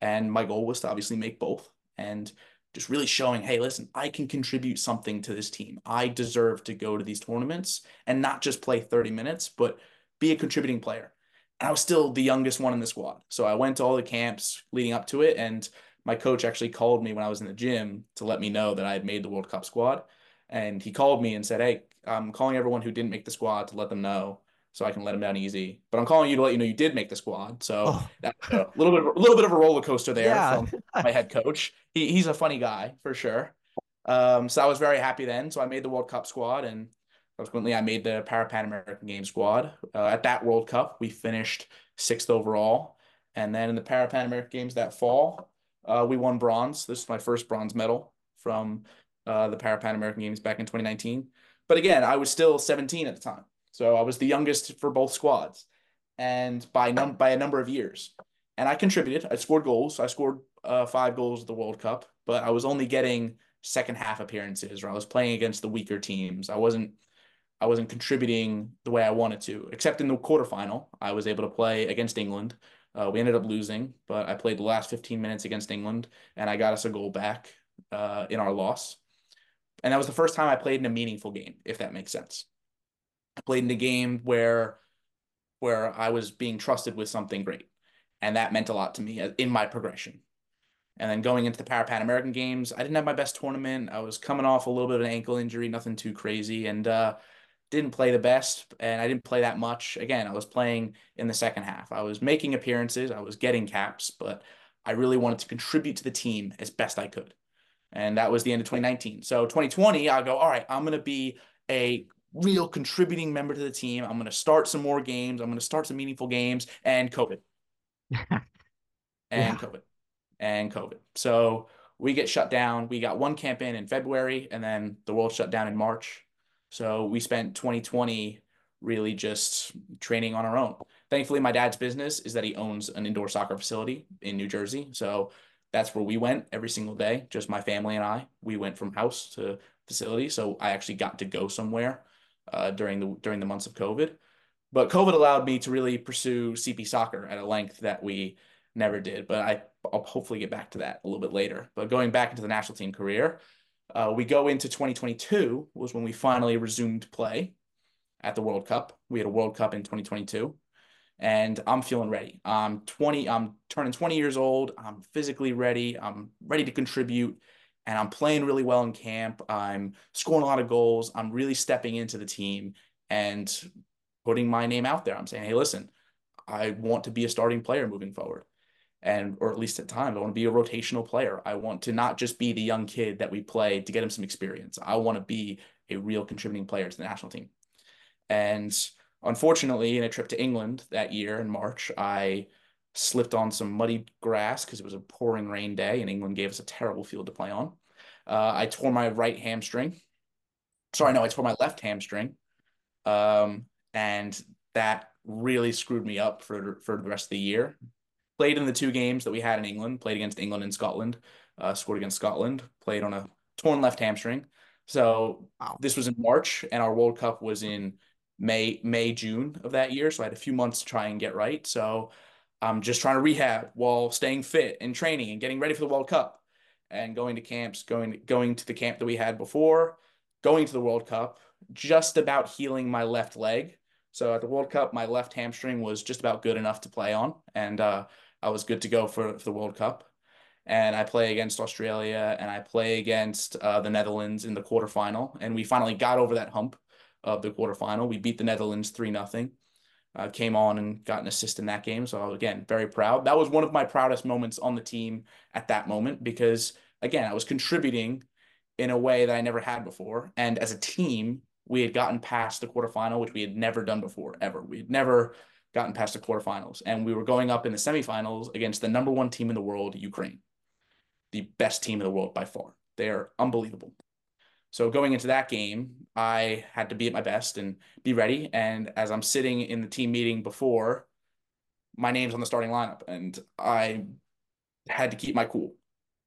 And my goal was to obviously make both, and just really showing, hey, listen, I can contribute something to this team. I deserve to go to these tournaments and not just play 30 minutes, but be a contributing player. And I was still the youngest one in the squad. So I went to all the camps leading up to it. And my coach actually called me when I was in the gym to let me know that I had made the World Cup squad. And he called me and said, Hey, I'm calling everyone who didn't make the squad to let them know so I can let them down easy. But I'm calling you to let you know you did make the squad. So oh. that's a little bit, a little bit of a roller coaster there yeah. from my head coach. He, he's a funny guy for sure. Um, so I was very happy then. So I made the World Cup squad, and subsequently I made the Para Pan American Games squad. Uh, at that World Cup, we finished sixth overall, and then in the Para Pan American Games that fall, uh, we won bronze. This is my first bronze medal from uh, the Para Pan American Games back in 2019. But again, I was still 17 at the time, so I was the youngest for both squads, and by num by a number of years. And I contributed. I scored goals. I scored uh, five goals at the World Cup, but I was only getting second half appearances or I was playing against the weaker teams. I wasn't I wasn't contributing the way I wanted to, except in the quarterfinal. I was able to play against England. Uh, we ended up losing, but I played the last 15 minutes against England and I got us a goal back uh, in our loss. And that was the first time I played in a meaningful game, if that makes sense. I played in a game where where I was being trusted with something great. And that meant a lot to me uh, in my progression. And then going into the Para Pan American Games, I didn't have my best tournament. I was coming off a little bit of an ankle injury, nothing too crazy, and uh, didn't play the best. And I didn't play that much. Again, I was playing in the second half. I was making appearances, I was getting caps, but I really wanted to contribute to the team as best I could. And that was the end of 2019. So 2020, I'll go, all right, I'm going to be a real contributing member to the team. I'm going to start some more games. I'm going to start some meaningful games and COVID. and yeah. COVID and COVID. So we get shut down. We got one campaign in February and then the world shut down in March. So we spent 2020 really just training on our own. Thankfully, my dad's business is that he owns an indoor soccer facility in New Jersey. So that's where we went every single day, just my family and I. We went from house to facility. So I actually got to go somewhere uh, during the during the months of COVID. But COVID allowed me to really pursue CP soccer at a length that we never did. But I I'll hopefully get back to that a little bit later. But going back into the national team career, uh, we go into 2022 was when we finally resumed play at the World Cup. We had a World Cup in 2022, and I'm feeling ready. I'm 20. I'm turning 20 years old. I'm physically ready. I'm ready to contribute, and I'm playing really well in camp. I'm scoring a lot of goals. I'm really stepping into the team and putting my name out there. I'm saying, hey, listen, I want to be a starting player moving forward and or at least at times I want to be a rotational player. I want to not just be the young kid that we play to get him some experience. I want to be a real contributing player to the national team. And unfortunately, in a trip to England that year in March, I slipped on some muddy grass because it was a pouring rain day and England gave us a terrible field to play on. Uh, I tore my right hamstring. Sorry, no, I tore my left hamstring. Um, and that really screwed me up for for the rest of the year played in the two games that we had in England, played against England and Scotland, uh, scored against Scotland, played on a torn left hamstring. So wow. this was in March, and our World Cup was in May, May, June of that year. So I had a few months to try and get right. So I'm just trying to rehab while staying fit and training and getting ready for the World Cup and going to camps, going going to the camp that we had before, going to the World Cup, just about healing my left leg. So at the World Cup, my left hamstring was just about good enough to play on, and uh, I was good to go for, for the World Cup. And I play against Australia and I play against uh, the Netherlands in the quarterfinal. And we finally got over that hump of the quarterfinal. We beat the Netherlands 3 0. Uh, came on and got an assist in that game. So, again, very proud. That was one of my proudest moments on the team at that moment because, again, I was contributing in a way that I never had before. And as a team, we had gotten past the quarterfinal, which we had never done before, ever. We had never gotten past the quarterfinals. And we were going up in the semifinals against the number one team in the world, Ukraine, the best team in the world by far. They are unbelievable. So going into that game, I had to be at my best and be ready. And as I'm sitting in the team meeting before, my name's on the starting lineup, and I had to keep my cool.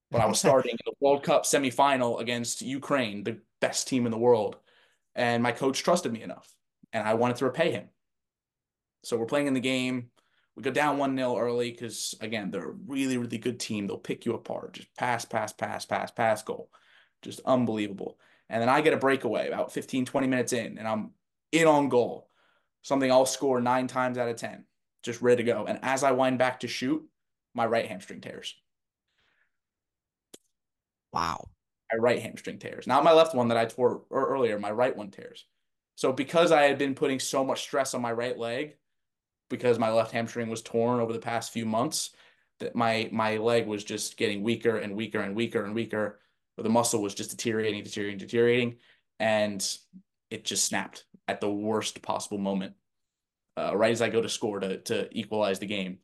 But I was starting in the World Cup semifinal against Ukraine, the best team in the world. And my coach trusted me enough, and I wanted to repay him. So we're playing in the game. We go down 1 0 early because, again, they're a really, really good team. They'll pick you apart. Just pass, pass, pass, pass, pass, goal. Just unbelievable. And then I get a breakaway about 15, 20 minutes in, and I'm in on goal. Something I'll score nine times out of 10, just ready to go. And as I wind back to shoot, my right hamstring tears. Wow. my right hamstring tears. Not my left one that I tore earlier, my right one tears. So because I had been putting so much stress on my right leg, because my left hamstring was torn over the past few months, that my my leg was just getting weaker and weaker and weaker and weaker. The muscle was just deteriorating, deteriorating, deteriorating, and it just snapped at the worst possible moment, uh, right as I go to score to to equalize the game,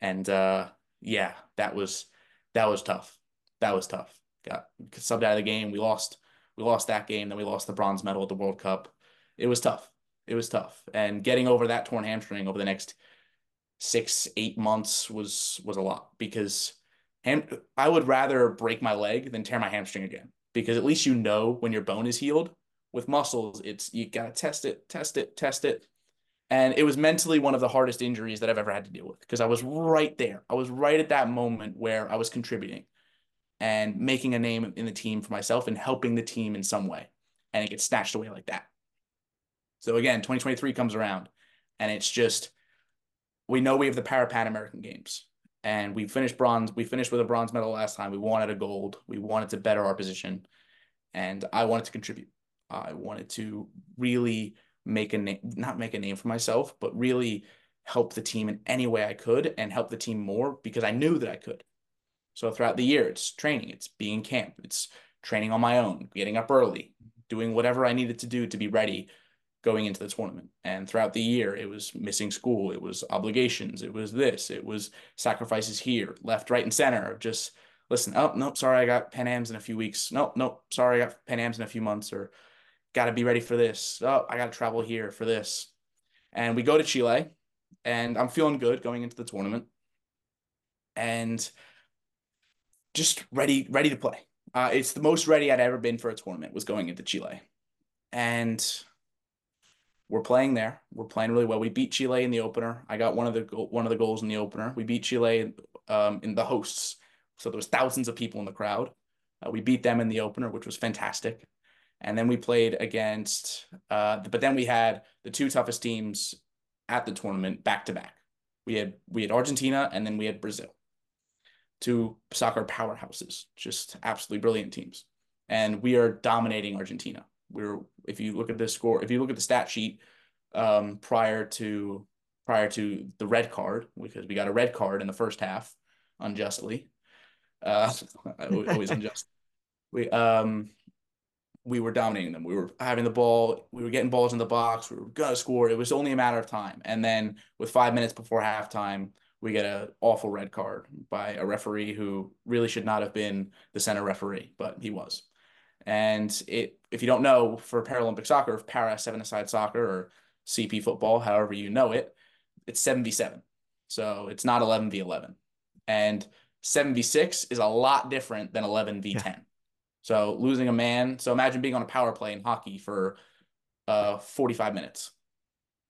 and uh, yeah, that was that was tough. That was tough. Got subbed out of the game. We lost. We lost that game. Then we lost the bronze medal at the World Cup. It was tough. It was tough. And getting over that torn hamstring over the next six, eight months was was a lot because ham- I would rather break my leg than tear my hamstring again because at least you know when your bone is healed. With muscles, it's you gotta test it, test it, test it. And it was mentally one of the hardest injuries that I've ever had to deal with because I was right there. I was right at that moment where I was contributing and making a name in the team for myself and helping the team in some way. And it gets snatched away like that. So again, 2023 comes around and it's just, we know we have the Para Pan American Games and we finished bronze. We finished with a bronze medal last time. We wanted a gold. We wanted to better our position. And I wanted to contribute. I wanted to really make a name, not make a name for myself, but really help the team in any way I could and help the team more because I knew that I could. So throughout the year, it's training, it's being in camp, it's training on my own, getting up early, doing whatever I needed to do to be ready going into the tournament. And throughout the year, it was missing school, it was obligations, it was this, it was sacrifices here, left, right, and center. Just listen, oh, nope, sorry, I got Pan Ams in a few weeks. Nope, nope, sorry, I got Pan Ams in a few months, or got to be ready for this. Oh, I got to travel here for this. And we go to Chile, and I'm feeling good going into the tournament. And just ready, ready to play. Uh, it's the most ready I'd ever been for a tournament was going into Chile, and we're playing there. We're playing really well. We beat Chile in the opener. I got one of the one of the goals in the opener. We beat Chile um, in the hosts, so there was thousands of people in the crowd. Uh, we beat them in the opener, which was fantastic. And then we played against, uh, but then we had the two toughest teams at the tournament back to back. We had we had Argentina and then we had Brazil two soccer powerhouses, just absolutely brilliant teams. And we are dominating Argentina. We're if you look at the score, if you look at the stat sheet um, prior to prior to the red card, because we got a red card in the first half unjustly. Uh, always unjust. We um we were dominating them. We were having the ball. We were getting balls in the box. We were gonna score. It was only a matter of time. And then with five minutes before halftime, we get an awful red card by a referee who really should not have been the center referee, but he was. And it, if you don't know, for Paralympic soccer, para seven-a-side soccer or CP football, however you know it, it's 7v7. So it's not 11v11. And 7v6 is a lot different than 11v10. So losing a man. So imagine being on a power play in hockey for uh 45 minutes.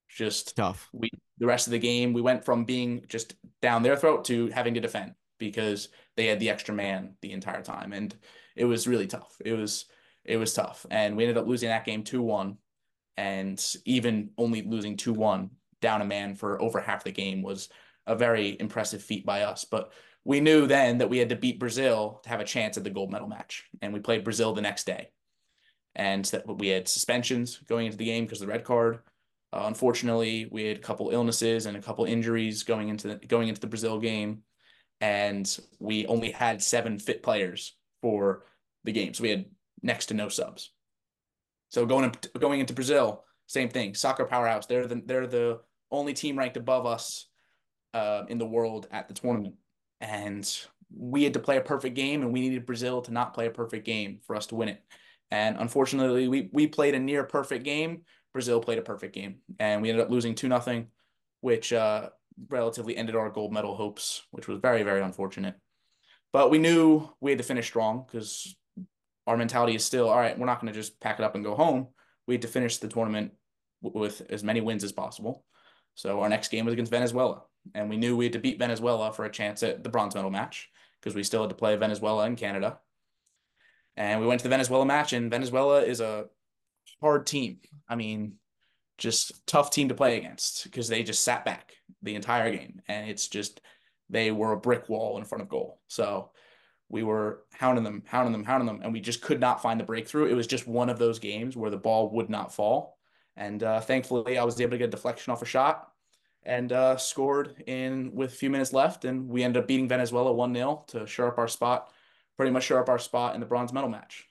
Just tough. We the rest of the game, we went from being just down their throat to having to defend because they had the extra man the entire time. And it was really tough. It was it was tough. And we ended up losing that game 2-1. And even only losing 2-1 down a man for over half the game was a very impressive feat by us. But we knew then that we had to beat Brazil to have a chance at the gold medal match. And we played Brazil the next day. And that we had suspensions going into the game because of the red card. Uh, unfortunately, we had a couple illnesses and a couple injuries going into the, going into the Brazil game, and we only had seven fit players for the game. So we had next to no subs. So going going into Brazil, same thing. Soccer powerhouse. They're the they're the only team ranked above us uh, in the world at the tournament, and we had to play a perfect game, and we needed Brazil to not play a perfect game for us to win it. And unfortunately, we we played a near perfect game Brazil played a perfect game, and we ended up losing two nothing, which uh, relatively ended our gold medal hopes, which was very very unfortunate. But we knew we had to finish strong because our mentality is still all right. We're not going to just pack it up and go home. We had to finish the tournament with as many wins as possible. So our next game was against Venezuela, and we knew we had to beat Venezuela for a chance at the bronze medal match because we still had to play Venezuela and Canada. And we went to the Venezuela match, and Venezuela is a hard team. I mean, just tough team to play against because they just sat back the entire game. And it's just, they were a brick wall in front of goal. So we were hounding them, hounding them, hounding them, and we just could not find the breakthrough. It was just one of those games where the ball would not fall. And uh, thankfully, I was able to get a deflection off a shot and uh, scored in with a few minutes left. And we ended up beating Venezuela 1 0 to shore up our spot, pretty much shore up our spot in the bronze medal match.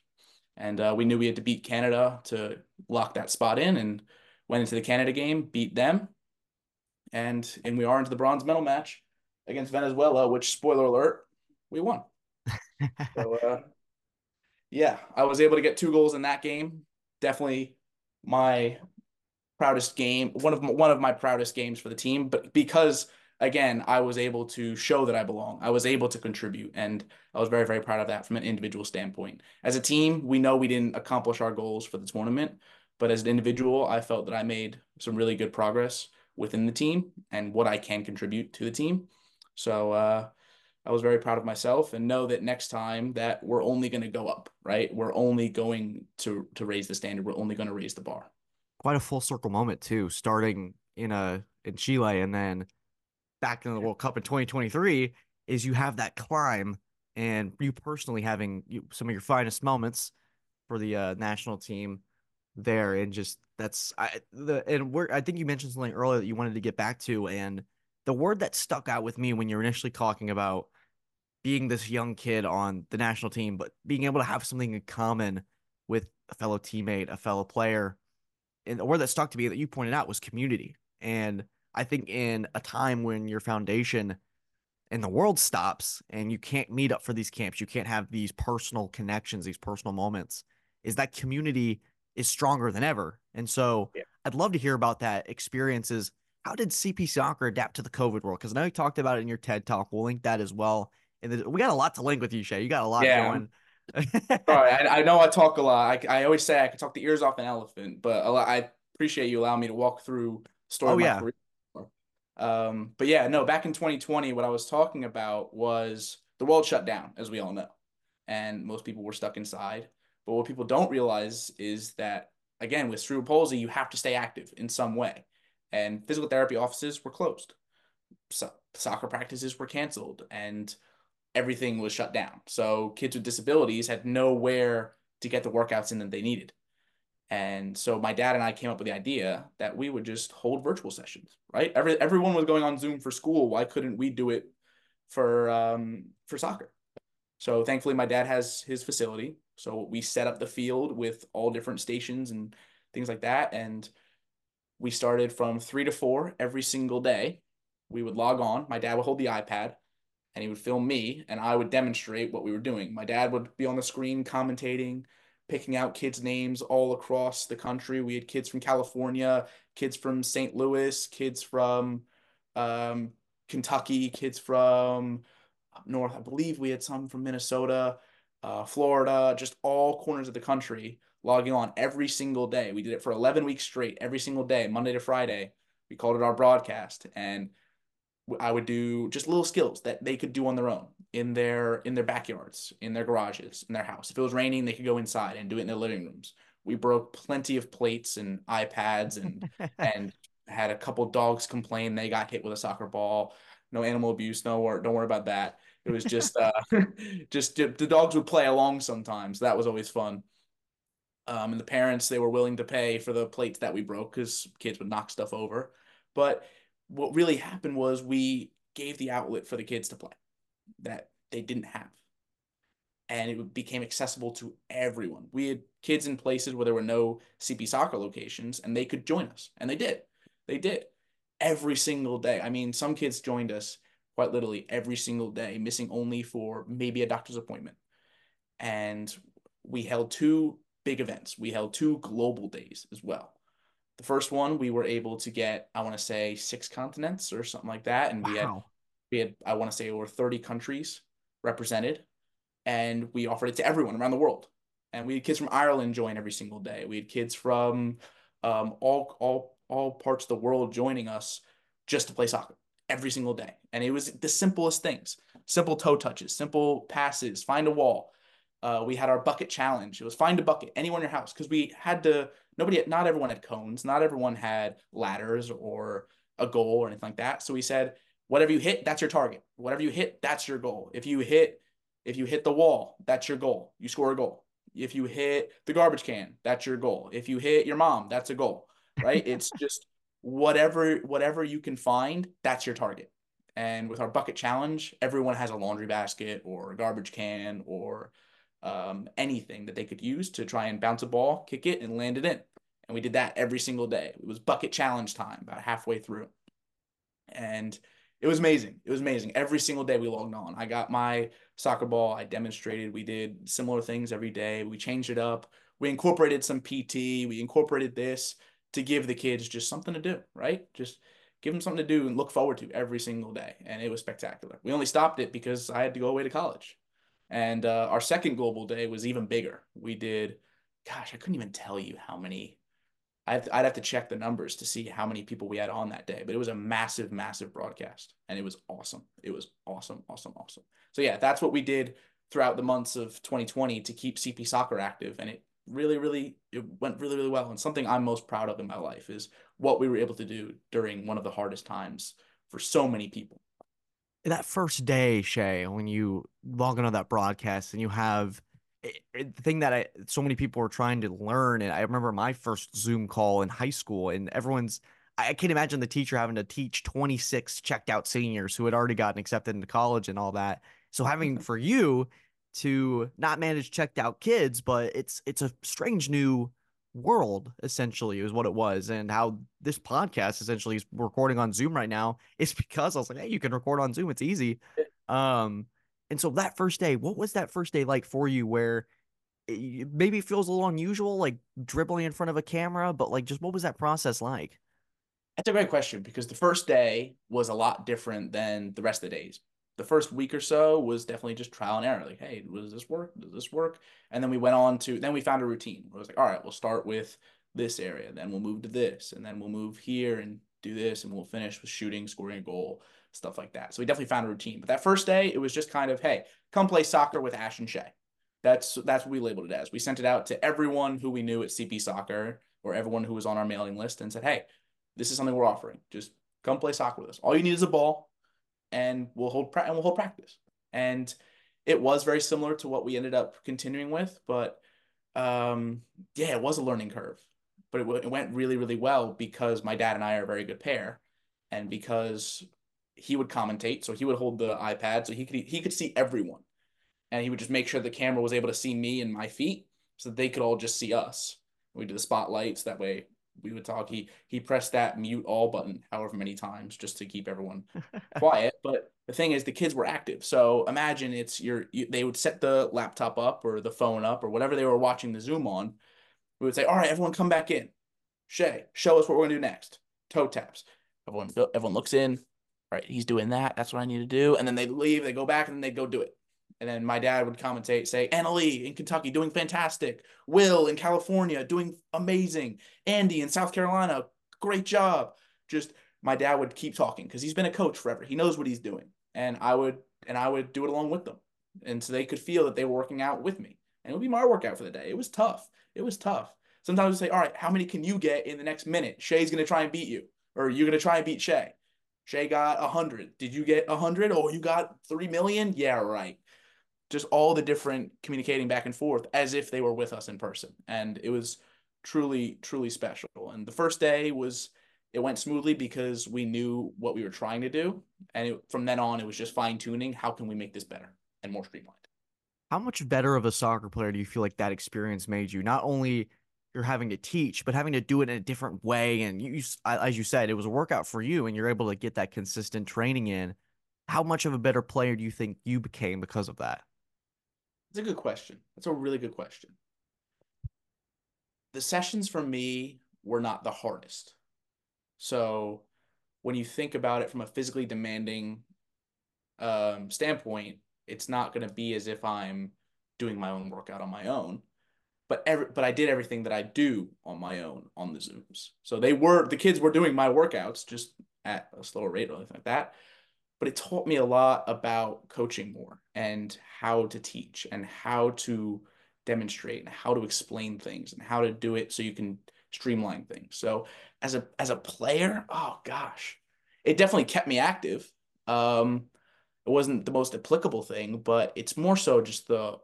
And uh, we knew we had to beat Canada to lock that spot in and went into the Canada game, beat them. And, and we are into the bronze medal match against Venezuela, which, spoiler alert, we won. so, uh, yeah, I was able to get two goals in that game. Definitely my proudest game, one of my, one of my proudest games for the team, but because again, I was able to show that I belong. I was able to contribute, and I was very, very proud of that from an individual standpoint. As a team, we know we didn't accomplish our goals for the tournament, but as an individual, I felt that I made some really good progress within the team and what I can contribute to the team. So uh, I was very proud of myself and know that next time that we're only going to go up, right? We're only going to to raise the standard. We're only going to raise the bar. Quite a full circle moment too, starting in a in Chile and then back in the World Cup in 2023 is you have that climb and you personally having you, some of your finest moments for the uh, national team there and just that's I the and we're I think you mentioned something earlier that you wanted to get back to and the word that stuck out with me when you're initially talking about being this young kid on the national team, but being able to have something in common with a fellow teammate, a fellow player. And the word that stuck to me that you pointed out was community. And I think in a time when your foundation and the world stops and you can't meet up for these camps, you can't have these personal connections, these personal moments, is that community is stronger than ever. And so yeah. I'd love to hear about that experiences. How did CP soccer adapt to the COVID world? Because I know you talked about it in your TED talk. We'll link that as well and we got a lot to link with you, Shea. You got a lot yeah. going. Sorry, I, I, know I talk a lot. I, I always say I can talk the ears off an elephant, but lot, I appreciate you allowing me to walk through story oh, yeah. Career. Um, but yeah, no, back in 2020, what I was talking about was the world shut down, as we all know, and most people were stuck inside. But what people don't realize is that again, with cerebral palsy, you have to stay active in some way, and physical therapy offices were closed. So soccer practices were canceled, and everything was shut down. So kids with disabilities had nowhere to get the workouts in that they needed. And so my dad and I came up with the idea that we would just hold virtual sessions, right? Every everyone was going on Zoom for school. Why couldn't we do it for um, for soccer? So thankfully, my dad has his facility. So we set up the field with all different stations and things like that. And we started from three to four every single day. We would log on. My dad would hold the iPad and he would film me and I would demonstrate what we were doing. My dad would be on the screen commentating, picking out kids' names all across the country. We had kids from California, kids from St. Louis, kids from um, Kentucky, kids from up north. I believe we had some from Minnesota, uh, Florida, just all corners of the country logging on every single day. We did it for 11 weeks straight, every single day, Monday to Friday. We called it our broadcast. And I would do just little skills that they could do on their own in their in their backyards, in their garages, in their house. If it was raining, they could go inside and do it in their living rooms. We broke plenty of plates and iPads and and had a couple dogs complain they got hit with a soccer ball. No animal abuse, no worry, don't worry about that. It was just uh just the dogs would play along sometimes. That was always fun. Um, and the parents they were willing to pay for the plates that we broke because kids would knock stuff over. But what really happened was we gave the outlet for the kids to play that they didn't have. And it became accessible to everyone. We had kids in places where there were no CP soccer locations, and they could join us. And they did. They did every single day. I mean, some kids joined us quite literally every single day, missing only for maybe a doctor's appointment. And we held two big events. We held two global days as well. The first one we were able to get, I want to say six continents or something like that, and wow. we had we had I want to say over thirty countries represented, and we offered it to everyone around the world. And we had kids from Ireland join every single day. We had kids from um, all all all parts of the world joining us just to play soccer every single day. And it was the simplest things: simple toe touches, simple passes, find a wall. Uh, we had our bucket challenge. It was find a bucket anywhere in your house because we had to nobody, not everyone had cones, not everyone had ladders or a goal or anything like that. So we said, whatever you hit, that's your target. Whatever you hit, that's your goal. If you hit, If you hit the wall, that's your goal. You score a goal. If you hit the garbage can, that's your goal. If you hit your mom, that's a goal, right? it's just whatever whatever you can find, that's your target. And with our bucket challenge, everyone has a laundry basket or a garbage can or um, anything that they could use to try and bounce a ball, kick it, and land it in. And we did that every single day. It was bucket challenge time about halfway through. And it was amazing. It was amazing. Every single day we logged on. I got my soccer ball. I demonstrated. We did similar things every day. We changed it up. We incorporated some PT. We incorporated this to give the kids just something to do, right? Just give them something to do and look forward to every single day. And it was spectacular. We only stopped it because I had to go away to college. And uh, our second global day was even bigger. We did, gosh, I couldn't even tell you how many I'd, I'd have to check the numbers to see how many people we had on that day, but it was a massive, massive broadcast and it was awesome. It was awesome, awesome, awesome. So, yeah, that's what we did throughout the months of 2020 to keep CP soccer active. And it really, really, it went really, really well. And something I'm most proud of in my life is what we were able to do during one of the hardest times for so many people. That first day, Shea, when you log into that broadcast and you have the thing that I so many people are trying to learn, and I remember my first Zoom call in high school, and everyone's I can't imagine the teacher having to teach 26 checked out seniors who had already gotten accepted into college and all that. So having mm-hmm. for you to not manage checked out kids, but it's it's a strange new world essentially is what it was and how this podcast essentially is recording on zoom right now is because i was like hey you can record on zoom it's easy um and so that first day, what was that first day like for you where it maybe feels a little unusual, like dribbling in front of a camera, but like just what was that process like? That's a great question because the first day was a lot different than the rest of the days. The first week or so was definitely just trial and error. Like, hey, does this work? Does this work? And then we went on to, then we found a routine. It was like, all right, we'll start with this area, then we'll move to this, and then we'll move here and do this, and we'll finish with shooting, scoring a goal, stuff like that. So we definitely found a routine. But that first day, it was just kind of, hey, come play soccer with Ash and Shea. That's that's what we labeled it as. We sent it out to everyone who we knew at CP Soccer or everyone who was on our mailing list and said, hey, this is something we're offering. Just come play soccer with us. All you need is a ball, and we'll hold pra- and we'll hold practice. And it was very similar to what we ended up continuing with, but um, yeah, it was a learning curve. But it, it went really, really well because my dad and I are a very good pair, and because he would commentate. So he would hold the iPad so he could he could see everyone, and he would just make sure the camera was able to see me and my feet, so they could all just see us. We do the spotlights that way. We would talk. He he pressed that mute all button however many times just to keep everyone quiet. But the thing is, the kids were active. So imagine it's your you, they would set the laptop up or the phone up or whatever they were watching the Zoom on. We would say, "All right, everyone, come back in. Shea, show us what we're gonna do next." Toe taps. Everyone everyone looks in right, he's doing that. That's what I need to do. And then they'd leave, they go back, and then they'd go do it. And then my dad would commentate, say, Anna Lee in Kentucky doing fantastic. Will in California doing amazing. Andy in South Carolina, great job. Just my dad would keep talking because he's been a coach forever. He knows what he's doing. And I would and I would do it along with them. And so they could feel that they were working out with me. And it would be my workout for the day. It was tough. It was tough. Sometimes we say, all right, how many can you get in the next minute? Shea's gonna try and beat you, or you're gonna try and beat Shea. Shea got a hundred. Did you get a hundred? Oh, you got three million? Yeah, right. Just all the different communicating back and forth as if they were with us in person. And it was truly, truly special. And the first day was it went smoothly because we knew what we were trying to do. And it, from then on, it was just fine tuning. How can we make this better and more streamlined? How much better of a soccer player do you feel like that experience made you? Not only you're having to teach, but having to do it in a different way. And you, as you said, it was a workout for you, and you're able to get that consistent training in. How much of a better player do you think you became because of that? That's a good question. That's a really good question. The sessions for me were not the hardest. So when you think about it from a physically demanding um, standpoint, it's not going to be as if I'm doing my own workout on my own but every, but I did everything that I do on my own on the Zooms. So they were the kids were doing my workouts just at a slower rate or anything like that. But it taught me a lot about coaching more and how to teach and how to demonstrate and how to explain things and how to do it so you can streamline things. So as a as a player, oh gosh, it definitely kept me active. Um, it wasn't the most applicable thing, but it's more so just the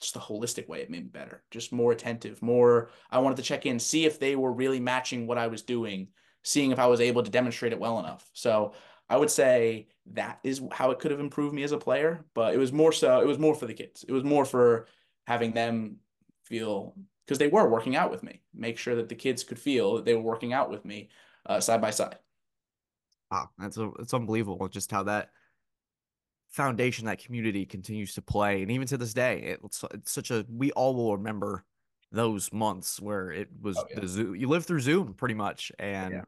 just the holistic way it made me better, just more attentive, more. I wanted to check in, see if they were really matching what I was doing, seeing if I was able to demonstrate it well enough. So I would say that is how it could have improved me as a player, but it was more so, it was more for the kids. It was more for having them feel because they were working out with me, make sure that the kids could feel that they were working out with me uh, side by side. Wow, that's a, it's unbelievable just how that foundation that community continues to play and even to this day it's, it's such a we all will remember those months where it was oh, yeah. the zoom you lived through zoom pretty much and yeah.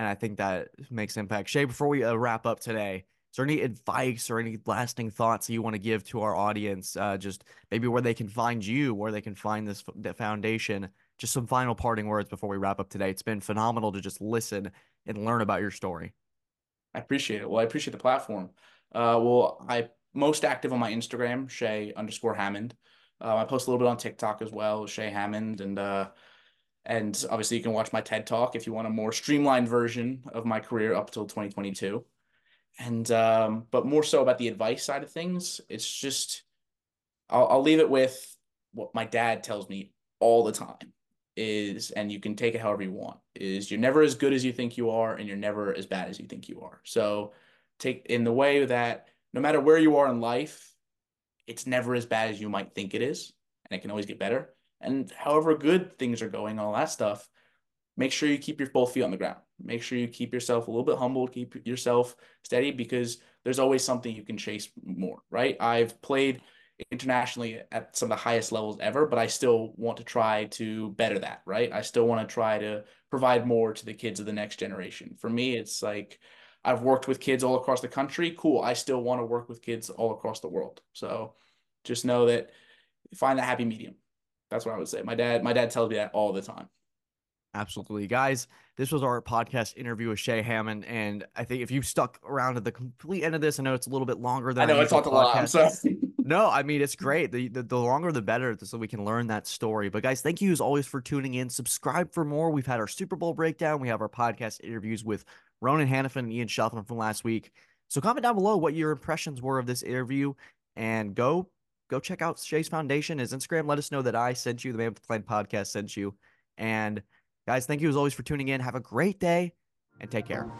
And i think that makes impact. Shea before we uh, wrap up today is there any advice or any lasting thoughts you want to give to our audience uh, just maybe where they can find you where they can find this foundation? Just some final parting words before we wrap up today. It's been phenomenal to just listen and learn about your story. I appreciate it. Well i appreciate the platform. Uh, well, I most active on my Instagram, Shea underscore Hammond. Uh, I post a little bit on TikTok as well, Shea Hammond, and uh, and obviously you can watch my TED Talk if you want a more streamlined version of my career up till 2022. And um, but more so about the advice side of things, it's just I'll, I'll leave it with what my dad tells me all the time is, and you can take it however you want, is you're never as good as you think you are, and you're never as bad as you think you are. So take in the way that no matter where you are in life, it's never as bad as you might think it is, and it can always get better. And however good things are going, all that stuff, make sure you keep your both feet on the ground. Make sure you keep yourself a little bit humble, keep yourself steady because there's always something you can chase more, right? I've played internationally at some of the highest levels ever, but I still want to try to better that, right? I still want to try to provide more to the kids of the next generation. For me, it's like I've worked with kids all across the country. Cool. I still want to work with kids all across the world. So just know that find that happy medium. That's what I would say. My dad, my dad tells me that all the time. Absolutely. Guys, this was our podcast interview with Shea Hammond. And I think if you stuck around to the complete end of this, I know it's a little bit longer than I know I talked podcast. a lot. So. no, I mean it's great. The, the, the longer the better, so we can learn that story. But guys, thank you as always for tuning in. Subscribe for more. We've had our Super Bowl breakdown. We have our podcast interviews with Ronan Hannafin and Ian Shelton from last week. So comment down below what your impressions were of this interview and go go check out Shea's Foundation, his Instagram. Let us know that I sent you, the Man with the Plan podcast sent you. And guys, thank you as always for tuning in. Have a great day and take care.